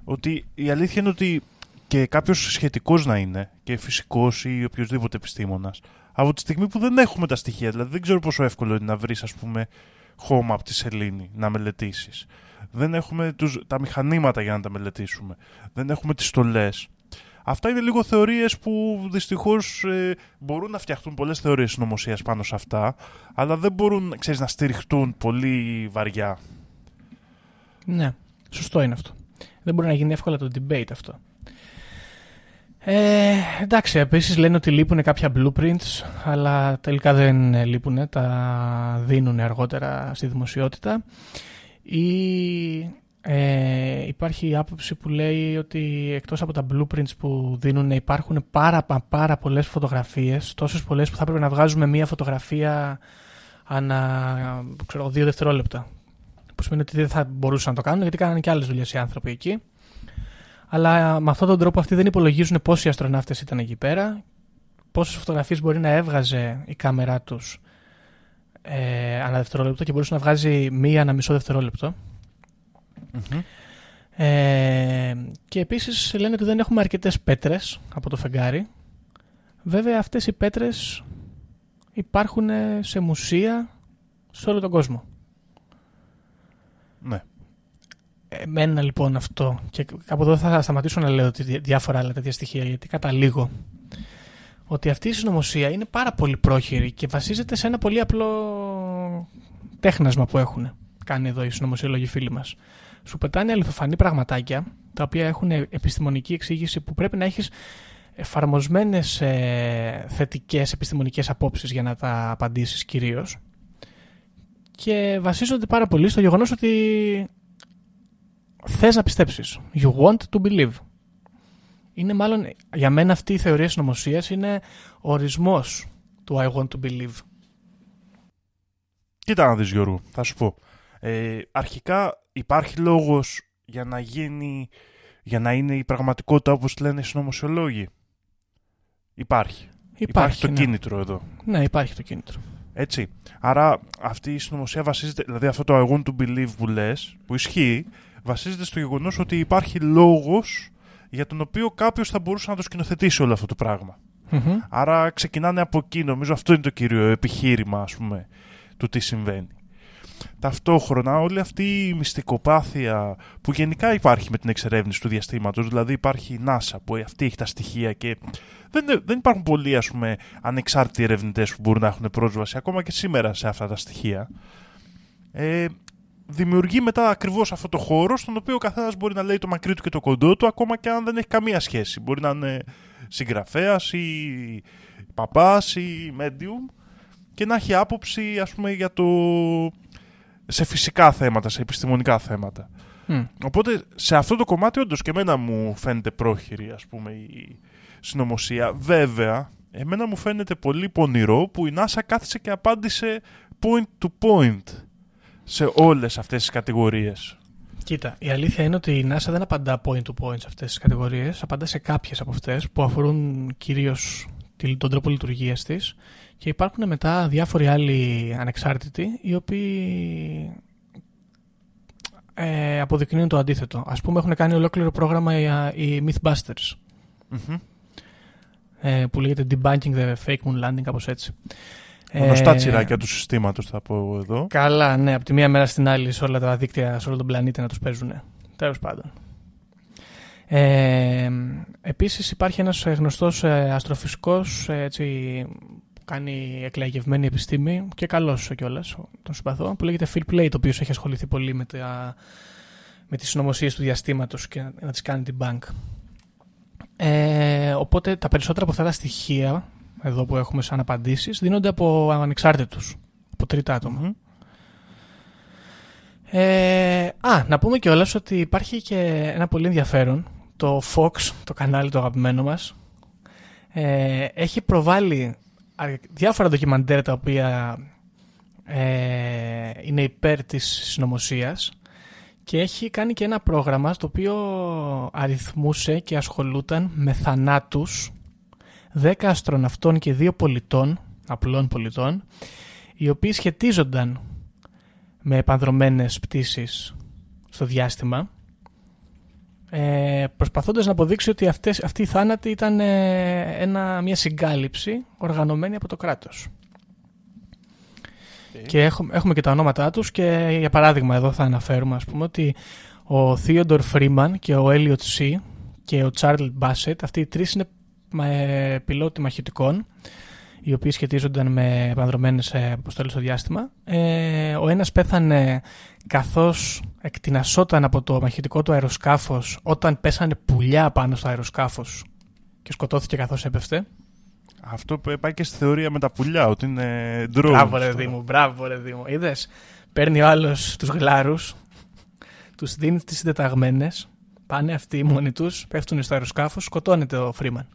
ότι η αλήθεια είναι ότι και κάποιος σχετικός να είναι και φυσικός ή οποιοδήποτε επιστήμονας, από τη στιγμή που δεν έχουμε τα στοιχεία, δηλαδή δεν ξέρω πόσο εύκολο είναι να βρεις, ας πούμε, χώμα από τη σελήνη να μελετήσεις. Δεν έχουμε τους, τα μηχανήματα για να τα μελετήσουμε. Δεν έχουμε τις στολές. Αυτά είναι λίγο θεωρίες που δυστυχώς ε, μπορούν να φτιαχτούν πολλές θεωρίες συνωμοσίας πάνω σε αυτά, αλλά δεν μπορούν ξέρεις, να στηριχτούν πολύ βαριά. Ναι, σωστό είναι αυτό. Δεν μπορεί να γίνει εύκολα το debate αυτό. Ε, εντάξει, επίσης λένε ότι λείπουν κάποια blueprints, αλλά τελικά δεν λείπουν, τα δίνουν αργότερα στη δημοσιότητα. Ή ε, υπάρχει η άποψη που λέει ότι εκτός από τα blueprints που δίνουν υπάρχουν πάρα, πάρα πολλές φωτογραφίες, τόσες πολλές που θα έπρεπε να βγάζουμε μία φωτογραφία ανά ξέρω, δύο δευτερόλεπτα. Που σημαίνει ότι δεν θα μπορούσαν να το κάνουν γιατί κάνανε και άλλες δουλειές οι άνθρωποι εκεί. Αλλά με αυτόν τον τρόπο αυτοί δεν υπολογίζουν πόσοι αστροναύτες ήταν εκεί πέρα, πόσες φωτογραφίες μπορεί να έβγαζε η κάμερά τους ε, ανά δευτερόλεπτο και μπορούσε να βγάζει μία ανά μισό Ε, και επίσης λένε ότι δεν έχουμε αρκετές πέτρες από το φεγγάρι. Βέβαια αυτές οι πέτρες υπάρχουν σε μουσεία σε όλο τον κόσμο. Ναι. Εμένα λοιπόν αυτό και κάπου εδώ θα σταματήσω να λέω διάφορα άλλα τέτοια στοιχεία γιατί καταλήγω ότι αυτή η συνωμοσία είναι πάρα πολύ πρόχειρη και βασίζεται σε ένα πολύ απλό τέχνασμα που έχουν κάνει εδώ οι συνωμοσιολόγοι φίλοι μας. Σου πετάνε αληθοφανή πραγματάκια τα οποία έχουν επιστημονική εξήγηση που πρέπει να έχεις εφαρμοσμένες ε, θετικές επιστημονικές απόψεις για να τα απαντήσεις κυρίως και βασίζονται πάρα πολύ στο γεγονός ότι θες να πιστέψεις. You want to believe είναι μάλλον για μένα αυτή η θεωρία συνωμοσίας είναι ορισμός του I want to believe. Κοίτα να δεις Γιώργο, θα σου πω. Ε, αρχικά υπάρχει λόγος για να γίνει, για να είναι η πραγματικότητα όπως λένε οι συνωμοσιολόγοι. Υπάρχει. Υπάρχει, το ναι. κίνητρο εδώ. Ναι, υπάρχει το κίνητρο. Έτσι. Άρα αυτή η συνωμοσία βασίζεται, δηλαδή αυτό το I want to believe που λες, που ισχύει, βασίζεται στο γεγονός ότι υπάρχει λόγος για τον οποίο κάποιος θα μπορούσε να το σκηνοθετήσει όλο αυτό το πραγμα Άρα ξεκινάνε από εκεί. Νομίζω αυτό είναι το κύριο επιχείρημα, ας πούμε, του τι συμβαίνει. ταυτόχρονα όλη αυτή η μυστικοπάθεια που γενικά υπάρχει με την εξερεύνηση του διαστήματος, δηλαδή υπάρχει η NASA που αυτή έχει τα στοιχεία και δεν, δεν υπάρχουν πολλοί ας πούμε, ανεξάρτητοι ερευνητές που μπορούν να έχουν πρόσβαση ακόμα και σήμερα σε αυτά τα στοιχεία. Ε, δημιουργεί μετά ακριβώς αυτό το χώρο στον οποίο ο καθένας μπορεί να λέει το μακρύ του και το κοντό του ακόμα και αν δεν έχει καμία σχέση. Μπορεί να είναι συγγραφέας ή παπάς ή medium και να έχει άποψη ας πούμε για το... σε φυσικά θέματα, σε επιστημονικά θέματα. Οπότε σε αυτό το κομμάτι όντως και εμένα μου φαίνεται πρόχειρη ας πούμε η συνωμοσία. Βέβαια, εμένα μου φαίνεται πολύ πονηρό που η NASA κάθισε και απάντησε point to point σε όλες αυτές τις κατηγορίες. Κοίτα, η αλήθεια είναι ότι η NASA δεν απαντά point to point σε αυτές τις κατηγορίες, απαντά σε κάποιες από αυτές που αφορούν κυρίως τον τρόπο λειτουργίας της και υπάρχουν μετά διάφοροι άλλοι ανεξάρτητοι οι οποίοι ε, αποδεικνύουν το αντίθετο. Ας πούμε έχουν κάνει ολόκληρο πρόγραμμα οι Mythbusters ε, που λέγεται Debunking the Fake Moon Landing, κάπως έτσι. Γνωστά ε, τσιράκια του συστήματος θα πω εδώ. Καλά, ναι, από τη μία μέρα στην άλλη σε όλα τα δίκτυα, σε όλο τον πλανήτη να τους παίζουν. Τέλος πάντων. Ε, επίσης υπάρχει ένας γνωστός ε, αστροφυσικός έτσι, που κάνει εκλαγευμένη επιστήμη και καλός κιόλας, τον συμπαθώ, που λέγεται Phil Plate, ο οποίος έχει ασχοληθεί πολύ με, τα, με τις συνωμοσίες του διαστήματος και να τις κάνει την bank. Ε, οπότε τα περισσότερα από αυτά τα στοιχεία εδώ που έχουμε σαν απαντήσεις δίνονται από ανεξάρτητους, από τρίτα Ε, α, να πούμε κιόλας ότι υπάρχει και ένα πολύ ενδιαφέρον. Το Fox, το κανάλι το αγαπημένο μας, ε, έχει προβάλει διάφορα ντοκιμαντέρ τα οποία ε, είναι υπέρ της συνωμοσίας και έχει κάνει και ένα πρόγραμμα στο οποίο αριθμούσε και ασχολούταν με θανάτους 10 αστροναυτών και 2 πολιτών, απλών πολιτών, οι οποίοι σχετίζονταν με επανδρομένες πτήσεις στο διάστημα ε, προσπαθώντας να αποδείξει ότι αυτές, αυτή η θάνατη ήταν ε, ένα, μια συγκάλυψη οργανωμένη από το κράτος. Και έχουμε, έχουμε και τα ονόματά τους και για παράδειγμα εδώ θα αναφέρουμε ας πούμε ότι ο Theodore Freeman και ο Elliot C και ο Charles Bassett αυτοί οι τρεις είναι ε, πιλότοι μαχητικών οι οποίοι σχετίζονταν με επανδρομένες ε, αποστολές στο διάστημα. Ε, ο ένας πέθανε καθώς εκτινασόταν από το μαχητικό του αεροσκάφος όταν πέσανε πουλιά πάνω στο αεροσκάφος και σκοτώθηκε καθώς έπεφτε. Αυτό που πάει και στη θεωρία με τα πουλιά, ότι είναι drone. Μπράβο ρε Δήμο, μπράβο ρε Δήμο. Είδες, παίρνει ο άλλος τους γλάρους, τους δίνει τις συντεταγμένες, πάνε αυτοί μόνοι τους, πέφτουν στο αεροσκάφος, σκοτώνεται ο Φρήμαν.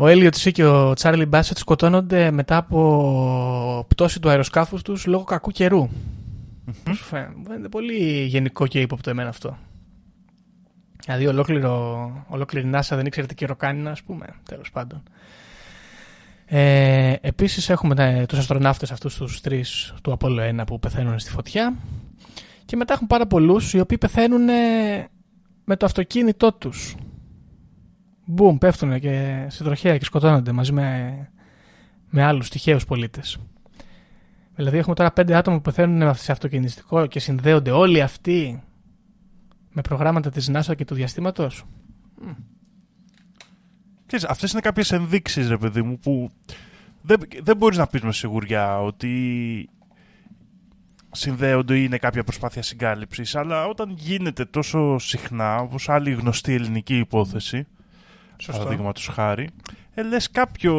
Ο Έλιο Σι και ο Τσάρλι Μπάσετ σκοτώνονται μετά από πτώση του αεροσκάφους τους λόγω κακού καιρού. Φαίνεται πολύ γενικό και ύποπτο εμένα αυτό. Δηλαδή ολόκληρο, ολόκληρη NASA δεν ήξερε τι καιρό κάνει, ας πούμε, τέλος πάντων. Ε, επίσης έχουμε τους αστροναύτες αυτούς τους τρεις του Apollo 1 που πεθαίνουν στη φωτιά και μετά έχουν πάρα πολλούς οι οποίοι πεθαίνουν με το αυτοκίνητό τους Μπούμ, πέφτουν και σε τροχέα και σκοτώνονται μαζί με, με άλλους τυχαίους πολίτες. Δηλαδή, έχουμε τώρα πέντε άτομα που πεθαίνουν σε αυτοκινηστικό και συνδέονται όλοι αυτοί με προγράμματα της NASA και του διαστήματος; Αυτέ αυτές είναι κάποιες ενδείξεις, ρε παιδί μου, που δεν, δεν μπορείς να πεις με σιγουριά ότι συνδέονται ή είναι κάποια προσπάθεια συγκάλυψης, αλλά όταν γίνεται τόσο συχνά, όπως άλλη γνωστή ελληνική υπόθεση, παραδείγματο χάρη, ε, λες κάποιο.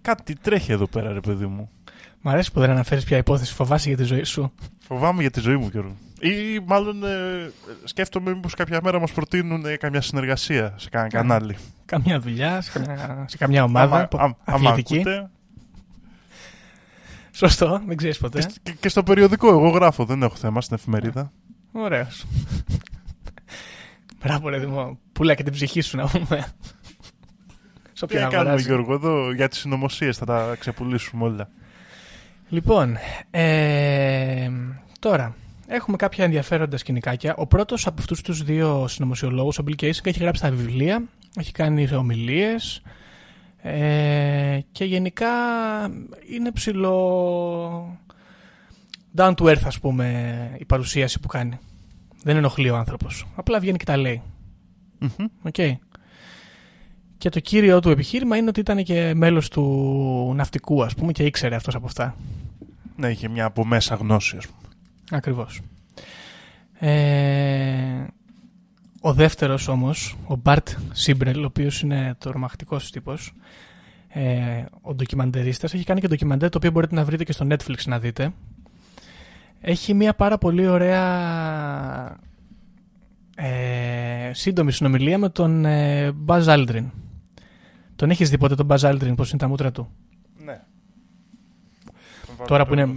κάτι τρέχει εδώ πέρα, ρε παιδί μου. Μ' αρέσει που δεν αναφέρεις πια υπόθεση, φοβάσαι για τη ζωή σου. Φοβάμαι για τη ζωή μου, Γιώργο. Ή μάλλον ε, σκέφτομαι μήπως κάποια μέρα μας προτείνουν ε, καμιά συνεργασία σε κανένα κανάλι. Καμιά δουλειά, σε καμιά, σε καμιά ομάδα. Άμα, ακούτε. Σωστό, δεν ξέρεις ποτέ. Και, και, στο περιοδικό, εγώ γράφω, δεν έχω θέμα στην εφημερίδα. Ωραίο. Μπράβο, ρε Δημό. Πουλά και την ψυχή σου να πούμε. Σε Τι να κάνουμε Γιώργο εδώ για τις συνωμοσίες θα τα ξεπουλήσουμε όλα. Λοιπόν, ε, τώρα έχουμε κάποια ενδιαφέροντα σκηνικάκια. Ο πρώτος από αυτούς τους δύο συνωμοσιολόγους, ο Bill Kasich, έχει γράψει τα βιβλία, έχει κάνει ομιλίες ε, και γενικά είναι ψηλό down to earth, ας πούμε, η παρουσίαση που κάνει. Δεν ενοχλεί ο άνθρωπος. Απλά βγαίνει και τα λέει. Μμμ. Okay. Και το κύριο του επιχείρημα είναι ότι ήταν και μέλος του ναυτικού, ας πούμε, και ήξερε αυτός από αυτά. Ναι, είχε μια από μέσα γνώση, ας πούμε. Ακριβώς. Ε, ο δεύτερος όμως, ο Μπαρτ Σίμπρελ, ο οποίος είναι τρομακτικός τύπος, ε, ο ντοκιμαντερίστας, έχει κάνει και ντοκιμαντέρ το οποίο μπορείτε να βρείτε και στο Netflix να δείτε. Έχει μια πάρα πολύ ωραία ε, σύντομη συνομιλία με τον ε, Buzz Aldrin. Τον έχεις δει ποτέ τον Buzz Aldrin πώς είναι τα μούτρα του; Ναι. Τώρα που είναι-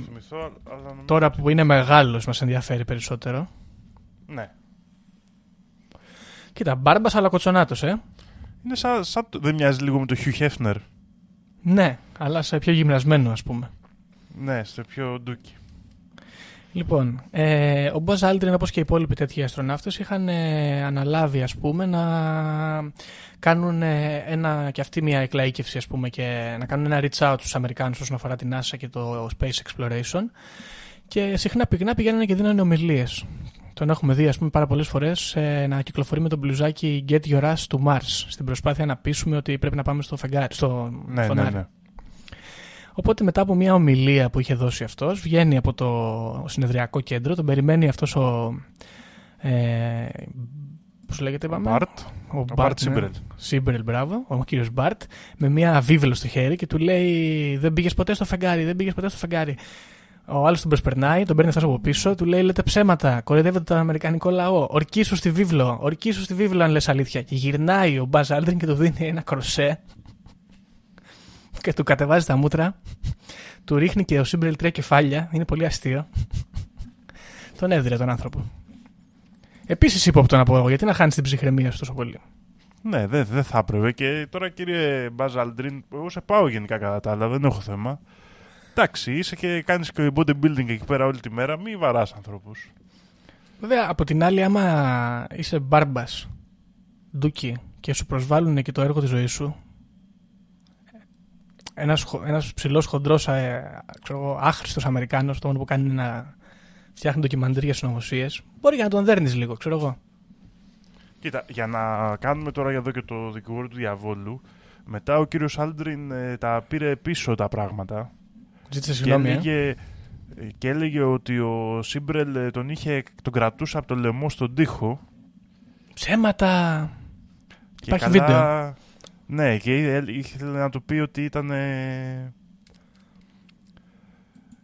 Τώρα που είναι μεγάλος μας ενδιαφέρει περισσότερο. Ναι. Κοίτα, μπάρμπας αλλά κοτσονάτος, ε. Είναι σαν, σαν το- δεν μοιάζει λίγο με το Hugh Hefner. Ναι, αλλά σε πιο γυμνασμένο ας πούμε. Ναι, στο πιο ντούκι. Λοιπόν, ε, ο Buzz Aldrin όπως και οι υπόλοιποι τέτοιοι αστροναύτες είχαν ε, αναλάβει ας πούμε να κάνουν ε, ένα, και αυτή μια εκλαΐκευση ας πούμε και να κάνουν ένα reach out στους Αμερικάνους όσον αφορά την NASA και το Space Exploration και συχνά πυκνά πηγαίνανε και δίνανε ομιλίες. Τον έχουμε δει ας πούμε πάρα πολλές φορές ε, να κυκλοφορεί με τον μπλουζάκι Get Your Ass to Mars στην προσπάθεια να πείσουμε ότι πρέπει να πάμε στο φεγγάρι, στο Ναι, ναι, φωνάρι. ναι. Οπότε μετά από μια ομιλία που είχε δώσει αυτός, βγαίνει από το συνεδριακό κέντρο, τον περιμένει αυτός ο... Ε, πώς λέγεται είπαμε; Μπαρτ. Ο Ο Bart, Μπαρτ ναι. Σίμπρελ. Σίμπρελ, μπράβο, ο κύριος Μπάρτ, με μια βίβλο στο χέρι και του λέει «Δεν πήγες ποτέ στο φεγγάρι, δεν πήγες ποτέ στο φεγγάρι». Ο άλλος τον προσπερνάει, τον παίρνει αυτός από πίσω, του λέει: Λέτε ψέματα, κοροϊδεύετε τον Αμερικανικό λαό. Ορκίσου στη βίβλο, ορκίσου στη βίβλο αν λες αλήθεια. Και γυρνάει ο Μπάζ Άλντριν και του δίνει ένα κροσέ και του κατεβάζει τα μούτρα. Του ρίχνει και ο Σίμπρελ τρία κεφάλια. Είναι πολύ αστείο. τον έδιρε τον άνθρωπο. Επίσης ύποπτο να πω εγώ, γιατί να χάνεις την ψυχραιμία σου τόσο πολύ. Ναι, δεν δεν θα έπρεπε. Και τώρα κύριε Μπάζ Αλντρίν, εγώ σε πάω γενικά κατά τα άλλα, δεν έχω θέμα. Εντάξει, είσαι και κάνεις και bodybuilding εκεί πέρα όλη τη μέρα, μη βαράς ανθρώπους. Βέβαια, από την άλλη, άμα είσαι μπάρμπας, ντούκι και σου προσβάλλουν και το έργο της ζωής σου, ένας ένας ψηλός χοντρός, ε, άχρηστος Αμερικάνος, το μόνο που κάνει είναι να φτιάχνει ντοκιμαντέρ για συνωμοσίες, μπορεί και να τον δέρνεις λίγο, ξέρω εγώ. Κοίτα, για να κάνουμε τώρα εδώ και το δικηγόρο του διαβόλου, μετά ο κύριος Άλντριν ε, τα πήρε πίσω τα πράγματα Ζήτησε και συγγνώμη. ε. έλεγε, και έλεγε ότι ο Σίμπρελ ε, τον, είχε, τον κρατούσε από το λαιμό στον τοίχο Ψέματα! και Υπάρχει καλά, βίντεο. Ναι, και ήθελε ήθελε να του πει ότι ήταν. ε,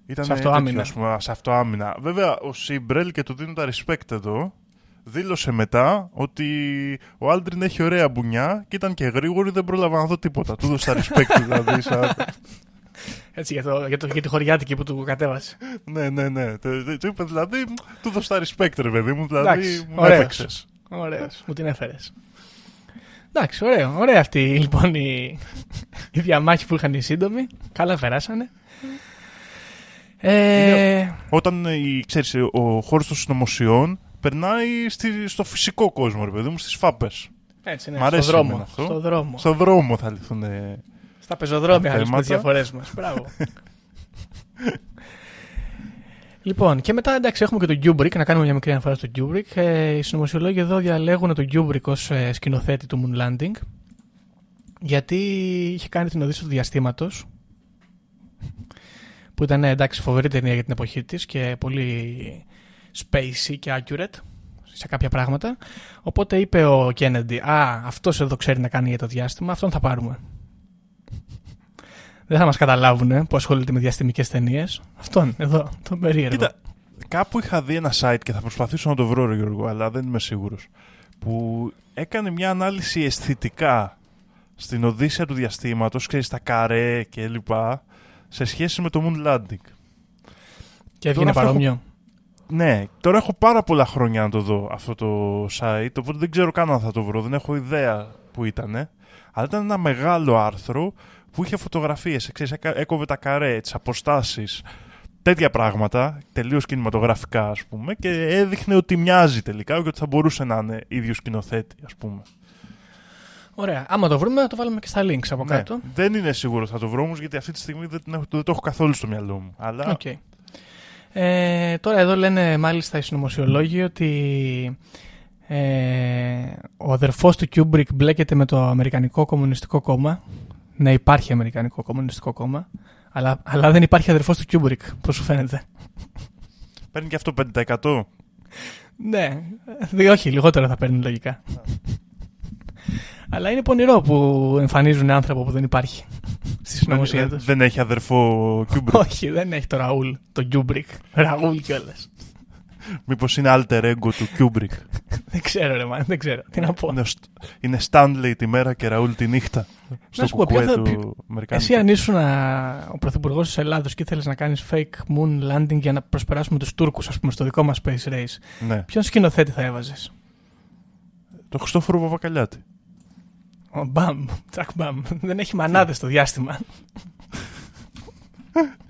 Ήταν Σε αυτοάμυνα. Ας πούμε, σε αυτοάμυνα. Βέβαια, ο Σίμπρελ και του δίνω τα respect εδώ. Δήλωσε μετά ότι ο Άλντριν έχει ωραία μπουνιά και ήταν και γρήγορη, δεν πρόλαβα να δω τίποτα. Του έδωσε τα respect δηλαδή. Σαν... Έτσι, για, το, για, το, για τη χωριάτικη που του κατέβασε. ναι, ναι, ναι. Του του είπες δηλαδή, του έδωσε τα respect, ρε παιδί μου. Δηλαδή, Εντάξει, μου ωραίος. έπαιξες. Ωραίος, μου την έφερες. Εντάξει, ωραίο. Ωραία αυτή λοιπόν η, η διαμάχη που είχαν οι σύντομοι. Καλά περάσανε. Ε, Όταν ε, η- ξέρεις, ε, ο χώρος των συνωμοσιών περνάει στη, στο φυσικό κόσμο, ρε παιδί μου, στις φάπες. έτσι είναι, Μ' αρέσει στο δρόμο. εμένα αυτό. Στο δρόμο. Στον δρόμο θα λυθούν. ε, Στα πεζοδρόμια Τα άλλες με τις θέματα. διαφορές μας. Μπράβο. λοιπόν, και μετά εντάξει έχουμε και τον Kubrick, να κάνουμε μια μικρή αναφορά στο Kubrick. Ε, οι συνωμοσιολόγοι εδώ διαλέγουν τον Kubrick ως ε, σκηνοθέτη του Moon Landing γιατί είχε κάνει την Οδύσσια του Διαστήματος που ήταν ε, εντάξει φοβερή ταινία για την εποχή της και πολύ spacey και accurate σε κάποια πράγματα. Οπότε είπε ο Kennedy, Α, αυτός εδώ ξέρει να κάνει για το διάστημα, αυτόν θα πάρουμε. Δεν θα μας καταλάβουν ε, που ασχολείται με διαστημικές ταινίες. Αυτόν, εδώ, τον περίεργο. Κοίτα, κάπου είχα δει ένα site και θα προσπαθήσω να το βρω, ρε Γιώργο, αλλά δεν είμαι σίγουρος. Που έκανε μια ανάλυση αισθητικά στην Οδύσσια του διαστήματος, ξέρεις, τα καρέ και λοιπά, σε σχέση με το Moon Landing. και έβγαινε τώρα παρόμοιο. Ναι, τώρα έχω πάρα πολλά χρόνια να το δω αυτό το site, οπότε δεν ξέρω καν αν θα το βρω, δεν έχω ιδέα που ήταν. Αλλά ήταν ένα μεγάλο άρθρο που είχε φωτογραφίες, ξέρεις, έκα- έκοβε τα καρέ, τις αποστάσεις, τέτοια πράγματα, τελείως κινηματογραφικά ας πούμε, και έδειχνε ότι μοιάζει τελικά και ότι θα μπορούσε να είναι ίδιο σκηνοθέτη ας πούμε. Ωραία. Άμα το βρούμε, θα το βάλουμε και στα links από Ναι, κάτω. δεν είναι σίγουρος θα το βρω όμως, γιατί αυτή τη στιγμή δεν, την έχω, δεν το έχω καθόλου στο μυαλό μου. Αλλά Οκ. Ε, τώρα εδώ λένε μάλιστα οι συνωμοσιολόγοι ότι ε, ο αδερφός του Κιούμπρικ μπλέκεται με το Αμερικανικό Κομμουνιστικό Κόμμα. Ναι, υπάρχει Αμερικανικό Κομμουνιστικό Κόμμα. Αλλά, αλλά δεν υπάρχει αδερφός του Κιούμπρικ, πώς σου φαίνεται. Παίρνει και αυτό 5%. Ναι, δι- όχι, λιγότερο θα παίρνει λογικά. Αλλά είναι πονηρό που εμφανίζουν άνθρωπο που δεν υπάρχει στη συνωμοσία δεν, τους. δεν έχει αδερφό Κιούμπρικ. Όχι, δεν έχει το Ραούλ, το Κιούμπρικ. Ραούλ κιόλας. Μήπως είναι alter ego του Κιούμπρικ. δεν ξέρω, ρε man, δεν ξέρω. Τι να πω. είναι, ο Στ- είναι Stanley τη μέρα και Ραούλ τη νύχτα. Στο σου πω, κουκουέ ποιο θα- του Αμερικάνικου. Εσύ αν ήσουν α, ο πρωθυπουργός της Ελλάδος και ήθελε να κάνεις fake moon landing για να προσπεράσουμε τους Τούρκους, ας πούμε, στο δικό μας space race, Ναι. ποιον σκηνοθέτη θα έβαζες; Το Χριστόφορο Παπακαλιάτη. Ο Μπαμ, τσακ μπαμ. Δεν έχει μανάδες στο διάστημα.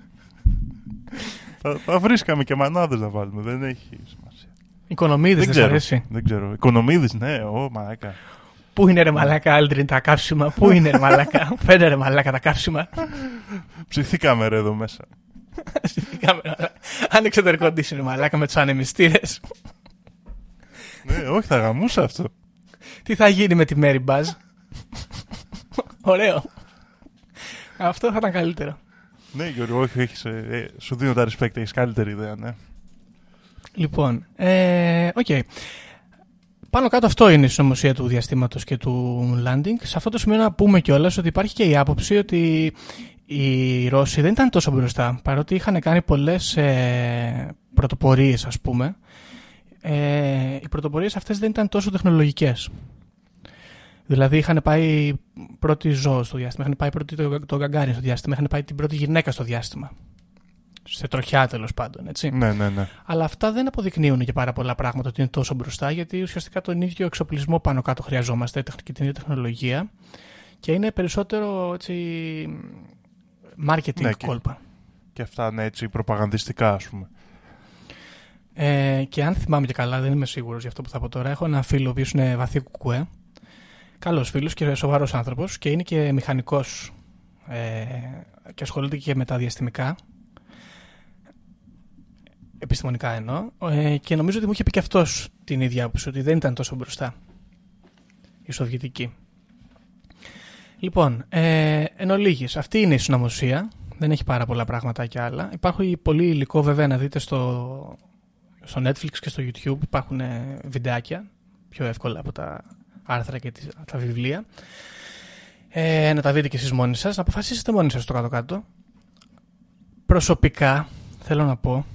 θα, θα βρίσκαμε και μανάδες να βάλουμε. Δεν έχει σημασία. Οικονομίδης, δεν, δεν σ' ξέρω. αρέσει. Δεν ξέρω. Οικονομίδης, ναι. Ω, μαλάκα. Πού είναι ρε μαλάκα, Άλτριν, τα κάψιμα. Πού είναι ρε μαλάκα; Φαίνεται ρε μαλάκα τα κάψιμα. Ψηθήκαμε ρε εδώ μέσα. Σηκωθήκαμε, μαλάκα. Άνοιξε το air conditioner μαλάκα με τους ανεμιστήρες. ναι, όχι, θα γαμούσα αυτό. Τι θα γίνει με τη Mary Buzz; Ωραίο. Αυτό θα ήταν καλύτερο. Ναι, Γιώργο, όχι, έχεις, ε, ε, σου δίνω τα respect, έχεις καλύτερη ιδέα, ναι. Λοιπόν, ε, οκ. Πάνω κάτω αυτό είναι η συνωμοσία του διαστήματος και του landing. Σε αυτό το σημείο να πούμε κιόλας ότι υπάρχει και η άποψη ότι οι Ρώσοι δεν ήταν τόσο μπροστά, παρότι είχαν κάνει πολλές ε, πρωτοπορίες ας πούμε. Ε, οι πρωτοπορίες αυτές δεν ήταν τόσο τεχνολογικές. Δηλαδή είχαν πάει πρώτη ζώο στο διάστημα, είχαν πάει πρώτη το, το Γκαγκάριν στο διάστημα, είχαν πάει την πρώτη γυναίκα στο διάστημα. Σε τροχιά τέλος πάντων, έτσι. Ναι, ναι, ναι. Αλλά αυτά δεν αποδεικνύουν και πάρα πολλά πράγματα ότι είναι τόσο μπροστά, γιατί ουσιαστικά τον ίδιο εξοπλισμό πάνω κάτω χρειαζόμαστε και την ίδια τεχνολογία και είναι περισσότερο έτσι, marketing Ναι, και- κόλπα. Και αυτά είναι έτσι προπαγανδιστικά, ας πούμε. Ε, και αν θυμάμαι και καλά, δεν είμαι σίγουρος για αυτό που θα πω τώρα, έχω ένα φίλο ο οποίος είναι βαθύ κουκουέ, καλός φίλος και σοβαρός άνθρωπος και είναι και μηχανικός ε, και ασχολείται και με τα διαστημικά. Επιστημονικά εννοώ. Ε, και νομίζω ότι μου είχε πει και αυτός την ίδια άποψη, ότι δεν ήταν τόσο μπροστά η Σοβιετική. Λοιπόν, ε, εν ολίγης, αυτή είναι η συνωμοσία. Δεν έχει πάρα πολλά πράγματα και άλλα. Υπάρχει πολύ υλικό βέβαια να δείτε στο, στο Netflix και στο YouTube. Υπάρχουν ε, βιντεάκια πιο εύκολα από τα άρθρα και τις- τα βιβλία. Ε, να τα δείτε και εσείς μόνοι σας. Να αποφασίσετε μόνοι σας το κάτω-κάτω. Προσωπικά θέλω να πω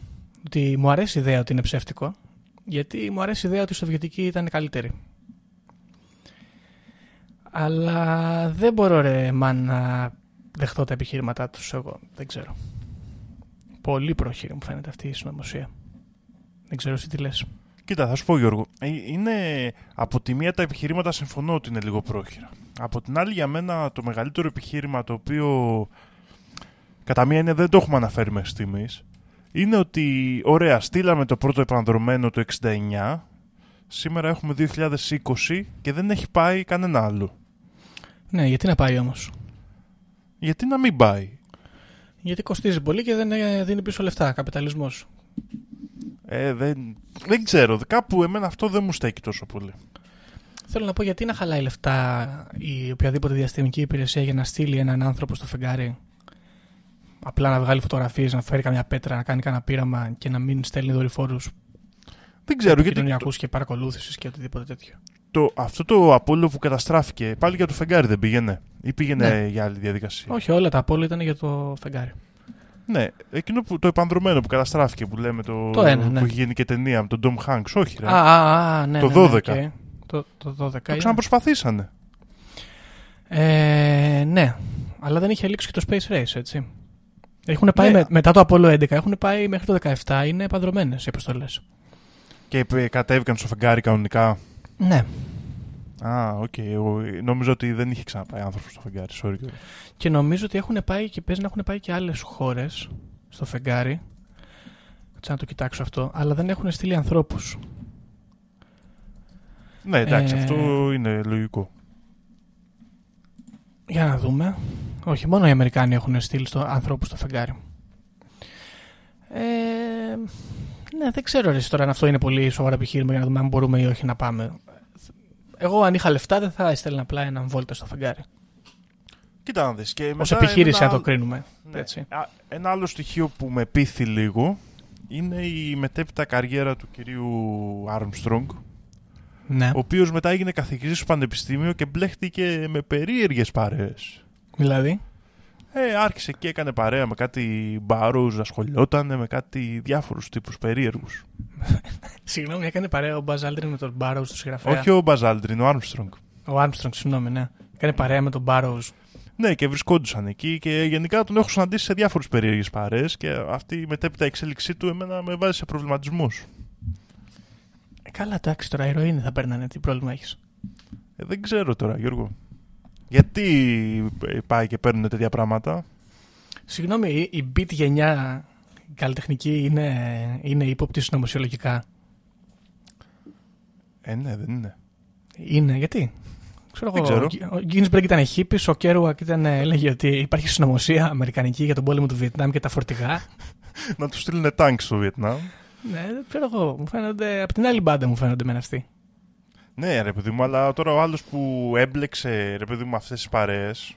ότι μου αρέσει η ιδέα ότι είναι ψεύτικο, γιατί μου αρέσει η ιδέα ότι η Σοβιετική ήταν καλύτερη. Αλλά δεν μπορώ ρε μαν να δεχτώ τα επιχείρηματά τους εγώ. Δεν ξέρω. Πολύ πρόχειρη μου φαίνεται αυτή η συνωμοσία. Δεν ξέρω εσύ τι λες. Κοίτα, θα σου πω Γιώργο, ε, είναι από τη μία τα επιχειρήματα συμφωνώ ότι είναι λίγο πρόχειρα. Από την άλλη για μένα το μεγαλύτερο επιχείρημα το οποίο κατά μία έννοια δεν το έχουμε αναφέρει μέχρι στιγμής είναι ότι ωραία στείλαμε το πρώτο επανδρομένο το 69 σήμερα έχουμε 2020 και δεν έχει πάει κανένα άλλο. Ναι, γιατί να πάει όμως; Γιατί να μην πάει; Γιατί κοστίζει πολύ και δεν ε, δίνει πίσω λεφτά. Καπιταλισμός. Ε, δεν, δεν ξέρω, κάπου εμένα αυτό δεν μου στέκει τόσο πολύ. Θέλω να πω γιατί να χαλάει λεφτά η οποιαδήποτε διαστημική υπηρεσία για να στείλει έναν άνθρωπο στο φεγγάρι; Απλά να βγάλει φωτογραφίες, να φέρει καμιά πέτρα, να κάνει κανένα πείραμα και να μην στέλνει δορυφόρους Δεν ξέρω γιατί επικοινωνιακού και παρακολούθησης και οτιδήποτε τέτοιο. το, αυτό το Apollo που καταστράφηκε πάλι για το φεγγάρι δεν πήγαινε ή πήγαινε Ναι. για άλλη διαδικασία; Όχι, όλα τα Apollo ήταν για το φεγγάρι. Ναι, εκείνο που, το επανδρομένο που καταστράφηκε που λέμε το, Το ένα, ναι. που έχει γίνει και ταινία με τον Tom Hanks. Όχι, ρε. Α, α, α, ναι. Το ναι, ναι, 12. οκ. Το, το 12. το είναι. ξαναπροσπαθήσανε. Ε, ναι, αλλά δεν είχε λήξει και το Space Race, έτσι. Έχουν πάει Ναι. με- μετά το Apollo 11, έχουν πάει μέχρι το 17, είναι επανδρομένες οι αποστολές. Και ε, κατέβηκαν στο φεγγάρι κανονικά. Ναι. Α, οκ. Εγώ νόμιζα ότι δεν είχε ξαναπάει άνθρωπος στο φεγγάρι. Sorry. Γιώργο. Και νομίζω ότι έχουν πάει και παίζει να έχουν πάει και άλλες χώρες στο φεγγάρι. Κάτσε να το κοιτάξω αυτό. Αλλά δεν έχουν στείλει ανθρώπους. Ναι, εντάξει, Ε, αυτό είναι λογικό. Για να δούμε. Όχι, μόνο οι Αμερικάνοι έχουν στείλει στο ανθρώπους στο φεγγάρι. Ε, ναι, δεν ξέρω ρε, τώρα αν αυτό είναι πολύ σοβαρό επιχείρημα για να δούμε αν μπορούμε ή όχι να πάμε. Εγώ αν είχα λεφτά δεν θα έστελνα απλά έναν βόλτα στο φεγγάρι. Κοίτα να δεις. Και Ω μετά επιχείρηση ένα να το άλλο- κρίνουμε. Ναι. Έτσι. Α, Ένα άλλο στοιχείο που με πείθει λίγο είναι η μετέπειτα καριέρα του κυρίου Armstrong, Ναι. ο οποίος μετά έγινε καθηγητής στο πανεπιστήμιο και μπλέχτηκε με περίεργες παρέες. Δηλαδή; Ε, άρχισε και έκανε παρέα με κάτι Burroughs, ασχολιόταν με κάτι διάφορους τύπους περίεργους. Συγγνώμη, έκανε παρέα ο Buzz Aldrin με τον Burroughs του συγγραφέα. Όχι ο Buzz Aldrin, ο Armstrong. Ο Armstrong, συγγνώμη, ναι. Έκανε παρέα με τον Burroughs. Ναι, και βρισκόντουσαν εκεί και γενικά τον έχω συναντήσει σε διάφορες περίεργες παρέες και αυτή η μετέπειτα εξέλιξή του εμένα με βάζει σε προβληματισμούς. Ε, καλά, εντάξει, τώρα ηρωίνη θα παίρνανε. Τι πρόβλημα έχεις; Ε, δεν ξέρω τώρα, Γιώργο. Γιατί ε, πάει και παίρνουν τέτοια πράγματα; Συγγνώμη, η, η beat γενιά η καλλιτεχνική είναι, είναι ύποπτη συνωμοσιολογικά; Ε, ναι, δεν είναι. Είναι, γιατί; Ξέρω Δεν εγώ, ξέρω. Ο Γκίνσμπεργκ ήταν χίπης, ο Κέρουακ ήταν, έλεγε ότι υπάρχει συνωμοσία αμερικανική για τον πόλεμο του Βιετνάμ και τα φορτηγά. Να τους στείλουν τάγκ στο Βιετνάμ. ναι, δεν ξέρω εγώ. Μου φαίνονται. Από την άλλη μπάντα μου φαίνονται με αυτοί. Ναι, ρε παιδί μου, αλλά τώρα ο άλλος που έμπλεξε ρε παιδί μου αυτές τις παρέες.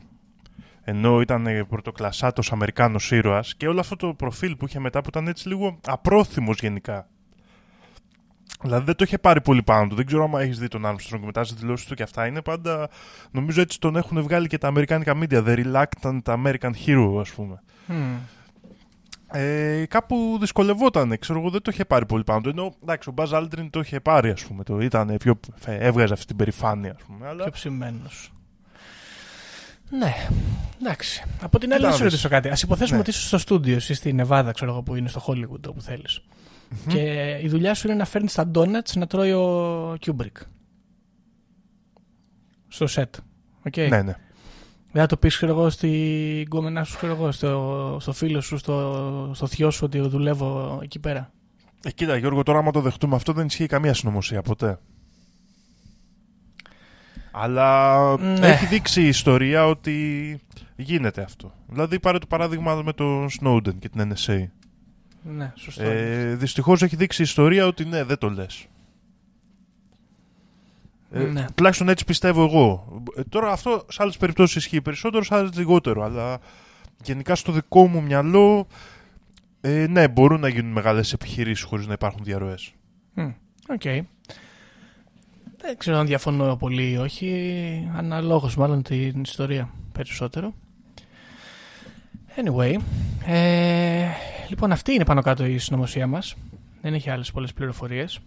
Ενώ ήταν ε, πρωτοκλασσάτο Αμερικάνος ήρωας και όλο αυτό το προφίλ που είχε μετά που ήταν έτσι λίγο απρόθυμος γενικά. Δηλαδή δεν το είχε πάρει πολύ πάνω του. Δεν ξέρω αν έχεις δει τον Armstrong μετά στις δηλώσεις του και αυτά. Είναι πάντα. Νομίζω έτσι τον έχουν βγάλει και τα αμερικάνικα media. The reluctant American hero, ας πούμε. Hm. Ε, κάπου δυσκολευόταν, ξέρω εγώ, δεν το είχε πάρει πολύ πάνω του. Ενώ εντάξει, ο Μπάζ Aldrin το είχε πάρει, ας πούμε. Το ήταν πιο, έβγαζε αυτή την περηφάνεια, ας πούμε. Αλλά Πιο ψημένος. Ναι, εντάξει. Από την άλλη, Κοίτα να σου να δεις. ρωτήσω κάτι. Α υποθέσουμε Ναι. ότι είσαι στο στούντιο, εσύ στη Νεβάδα, ξέρω εγώ, που είναι στο Hollywood, όπου θέλεις. Και η δουλειά σου είναι να φέρνεις τα donuts να τρώει ο Kubrick. Στο σετ. Okay. Ναι, ναι. Δεν θα το πεις, ξέρω εγώ, στην γκόμενά σου, ξέρω εγώ, στο, στο φίλο σου, στο, στο θειό σου ότι δουλεύω εκεί πέρα. Ε, κοίτα, Γιώργο, τώρα άμα το δεχτούμε αυτό δεν ισχύει καμία συνωμοσία ποτέ. Αλλά Ναι. έχει δείξει η ιστορία ότι γίνεται αυτό. Δηλαδή, πάρε το παράδειγμα με τον Snowden και την NSA. Ναι, σωστό. Ε, Δυστυχώς έχει δείξει η ιστορία ότι ναι, δεν το λες. Ε, Ναι. Τουλάχιστον έτσι πιστεύω εγώ. Ε, τώρα αυτό σε άλλες περιπτώσεις ισχύει περισσότερο, σε άλλες λιγότερο. Αλλά γενικά στο δικό μου μυαλό, ε, ναι, μπορούν να γίνουν μεγάλες επιχειρήσεις χωρίς να υπάρχουν διαρροές. Μμ, Οκ. Δεν ξέρω αν διαφωνώ πολύ ή όχι. Αναλόγως μάλλον την ιστορία περισσότερο. Anyway. Ε, λοιπόν, αυτή είναι πάνω κάτω η συνωμοσία μας. Δεν έχει άλλες πολλές πληροφορίες.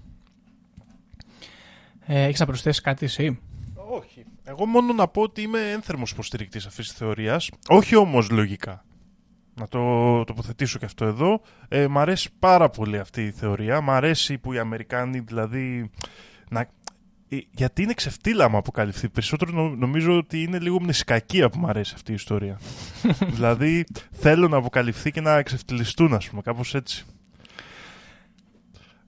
Ε, έχεις να προσθέσεις κάτι εσύ; Όχι. Εγώ μόνο να πω ότι είμαι ένθερμος υποστηρικτής αυτής της θεωρίας. Όχι όμως λογικά. Να το τοποθετήσω και αυτό εδώ. Ε, μ' αρέσει πάρα πολύ αυτή η θεωρία. Μ' αρέσει που οι Αμερικάνοι δηλαδή. Να... ε, Γιατί είναι ξεφτύλα άμα αποκαλυφθεί. Περισσότερο νο- νομίζω ότι είναι λίγο μνησικακία που μου αρέσει αυτή η ιστορία. δηλαδή θέλω να αποκαλυφθεί και να ξεφτιλιστούν, ας πούμε, κάπως έτσι.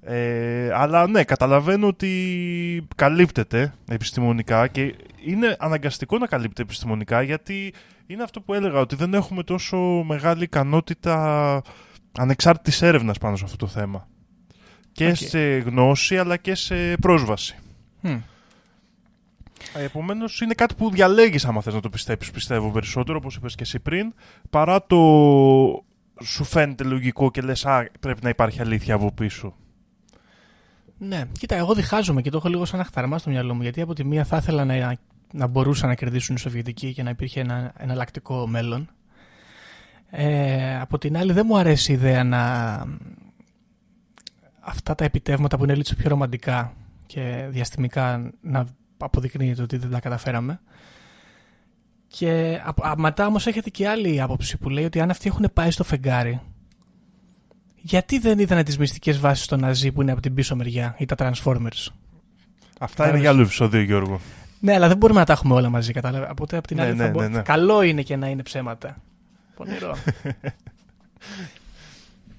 Ε, αλλά ναι, καταλαβαίνω ότι καλύπτεται επιστημονικά και είναι αναγκαστικό να καλύπτεται επιστημονικά γιατί είναι αυτό που έλεγα ότι δεν έχουμε τόσο μεγάλη ικανότητα ανεξάρτητης έρευνας πάνω σε αυτό το θέμα. Και Οκ. σε γνώση αλλά και σε πρόσβαση. Hm. Επομένως, είναι κάτι που διαλέγεις άμα θες να το πιστέψεις, πιστεύω περισσότερο, όπως είπες και εσύ πριν, παρά το σου φαίνεται λογικό και λες, Α, πρέπει να υπάρχει αλήθεια από πίσω. Ναι, κοίτα, εγώ διχάζομαι και το έχω λίγο σαν αχταρμά στο μυαλό μου. Γιατί από τη μία θα ήθελα να, να μπορούσαν να κερδίσουν οι Σοβιετικοί και να υπήρχε ένα εναλλακτικό μέλλον. Ε, από την άλλη, δεν μου αρέσει η ιδέα να. αυτά τα επιτεύγματα που είναι λίγο πιο ρομαντικά και διαστημικά να αποδεικνύεται ότι δεν τα καταφέραμε. Και α, α, μετά όμως έχετε και άλλη άποψη που λέει ότι αν αυτοί έχουν πάει στο φεγγάρι, γιατί δεν είδανε τις μυστικές βάσεις των Ναζί που είναι από την πίσω μεριά ή τα Transformers; Αυτά είναι για άλλο επεισόδιο, Γιώργο. Ναι, αλλά δεν μπορούμε να τα έχουμε όλα μαζί, κατάλαβε. Οπότε από την Ναι, άλλη ναι, θα μπο- ναι, ναι. Καλό είναι και να είναι ψέματα. Πονηρό.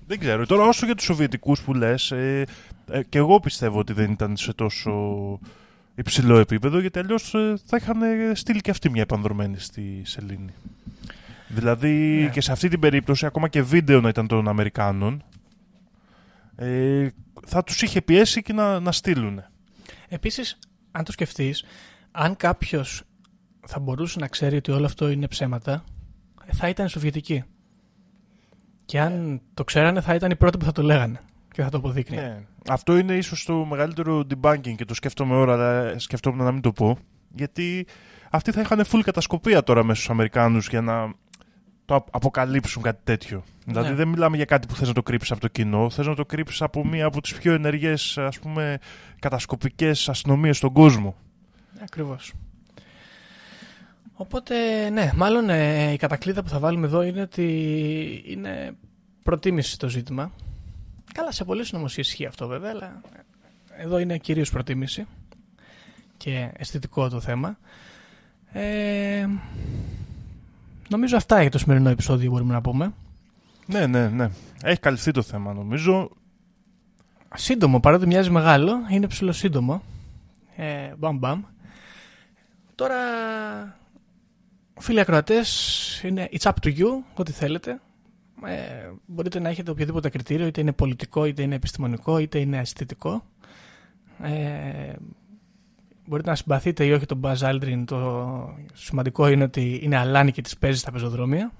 Δεν ξέρω. Τώρα, όσο για τους Σοβιετικούς που λες, ε, ε, και εγώ πιστεύω ότι δεν ήταν σε τόσο υψηλό επίπεδο, γιατί αλλιώς θα είχαν ε, στείλει και αυτοί μια επανδρομένη στη σελήνη. Δηλαδή Ναι. και σε αυτή την περίπτωση, ακόμα και βίντεο να ήταν των Αμερικάνων, ε, θα τους είχε πιέσει και να, να στείλουν. Επίσης, αν το σκεφτείς, αν κάποιος θα μπορούσε να ξέρει ότι όλο αυτό είναι ψέματα, θα ήταν Σοβιετικοί. Και αν το ξέρανε, θα ήταν οι πρώτοι που θα το λέγανε και θα το αποδείκνει. Ναι. Αυτό είναι ίσως το μεγαλύτερο debunking και το σκέφτομαι ώρα, αλλά σκεφτόμουν να μην το πω. Γιατί αυτοί θα είχαν full κατασκοπία τώρα μέσα στους Αμερικάνους για να το αποκαλύψουν κάτι τέτοιο. Δηλαδή Ναι. δεν μιλάμε για κάτι που θες να το κρύψεις από το κοινό, θες να το κρύψεις από μία από τις πιο ενεργές ας πούμε κατασκοπικές αστυνομίες στον κόσμο. Ακριβώς. Οπότε, ναι, μάλλον ε, η κατακλείδα που θα βάλουμε εδώ είναι ότι είναι προτίμηση το ζήτημα. Καλά, σε πολλές νομοσίες ισχύει αυτό βέβαια, αλλά εδώ είναι κυρίως προτίμηση και αισθητικό το θέμα. Ε, νομίζω αυτά για το σημερινό επεισόδιο μπορούμε να πούμε. Ναι, ναι, ναι. Έχει καλυφθεί το θέμα νομίζω. Σύντομο, παρότι μοιάζει μεγάλο, είναι ψηλοσύντομο. Ε, μπαμ μπαμ. Τώρα, φίλοι ακροατές, είναι it's up to you, ό,τι θέλετε. Ε, μπορείτε να έχετε οποιοδήποτε κριτήριο, είτε είναι πολιτικό, είτε είναι επιστημονικό, είτε είναι αισθητικό. Ε, μπορείτε να συμπαθείτε ή όχι τον Buzz Aldrin. Το σημαντικό είναι ότι είναι αλάνη και τις παίζει στα πεζοδρόμια.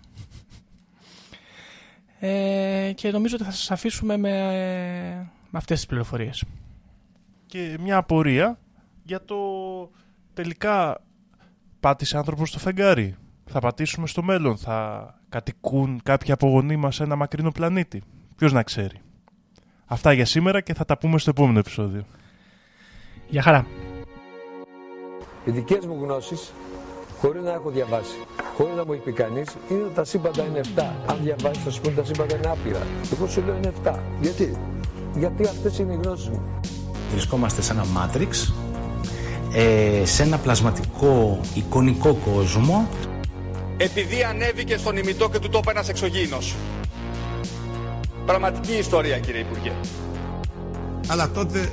Ε, και νομίζω ότι θα σας αφήσουμε με, με αυτές τις πληροφορίες. Και μια απορία για το τελικά πάτησε άνθρωπος στο φεγγάρι. Θα πατήσουμε στο μέλλον. Θα κατοικούν κάποιοι απογονοί μας σε ένα μακρινό πλανήτη. Ποιος να ξέρει. Αυτά για σήμερα και θα τα πούμε στο επόμενο επεισόδιο. Γεια χαρά. Οι δικές μου γνώσεις, χωρίς να έχω διαβάσει, χωρίς να μου έχει πει κανείς, είναι ότι τα σύμπαντα είναι 7. Αν διαβάσεις, θα σου πούνε τα σύμπαντα είναι άπειρα. Εγώ σου λέω είναι 7. Γιατί; Γιατί αυτές είναι οι γνώσεις μου. Βρισκόμαστε σε ένα μάτριξ, ε, σε ένα πλασματικό εικονικό κόσμο επειδή ανέβηκε στον ημιτό και του τόπου ένας εξωγήινος. Πραγματική ιστορία κύριε Υπουργέ. Αλλά τότε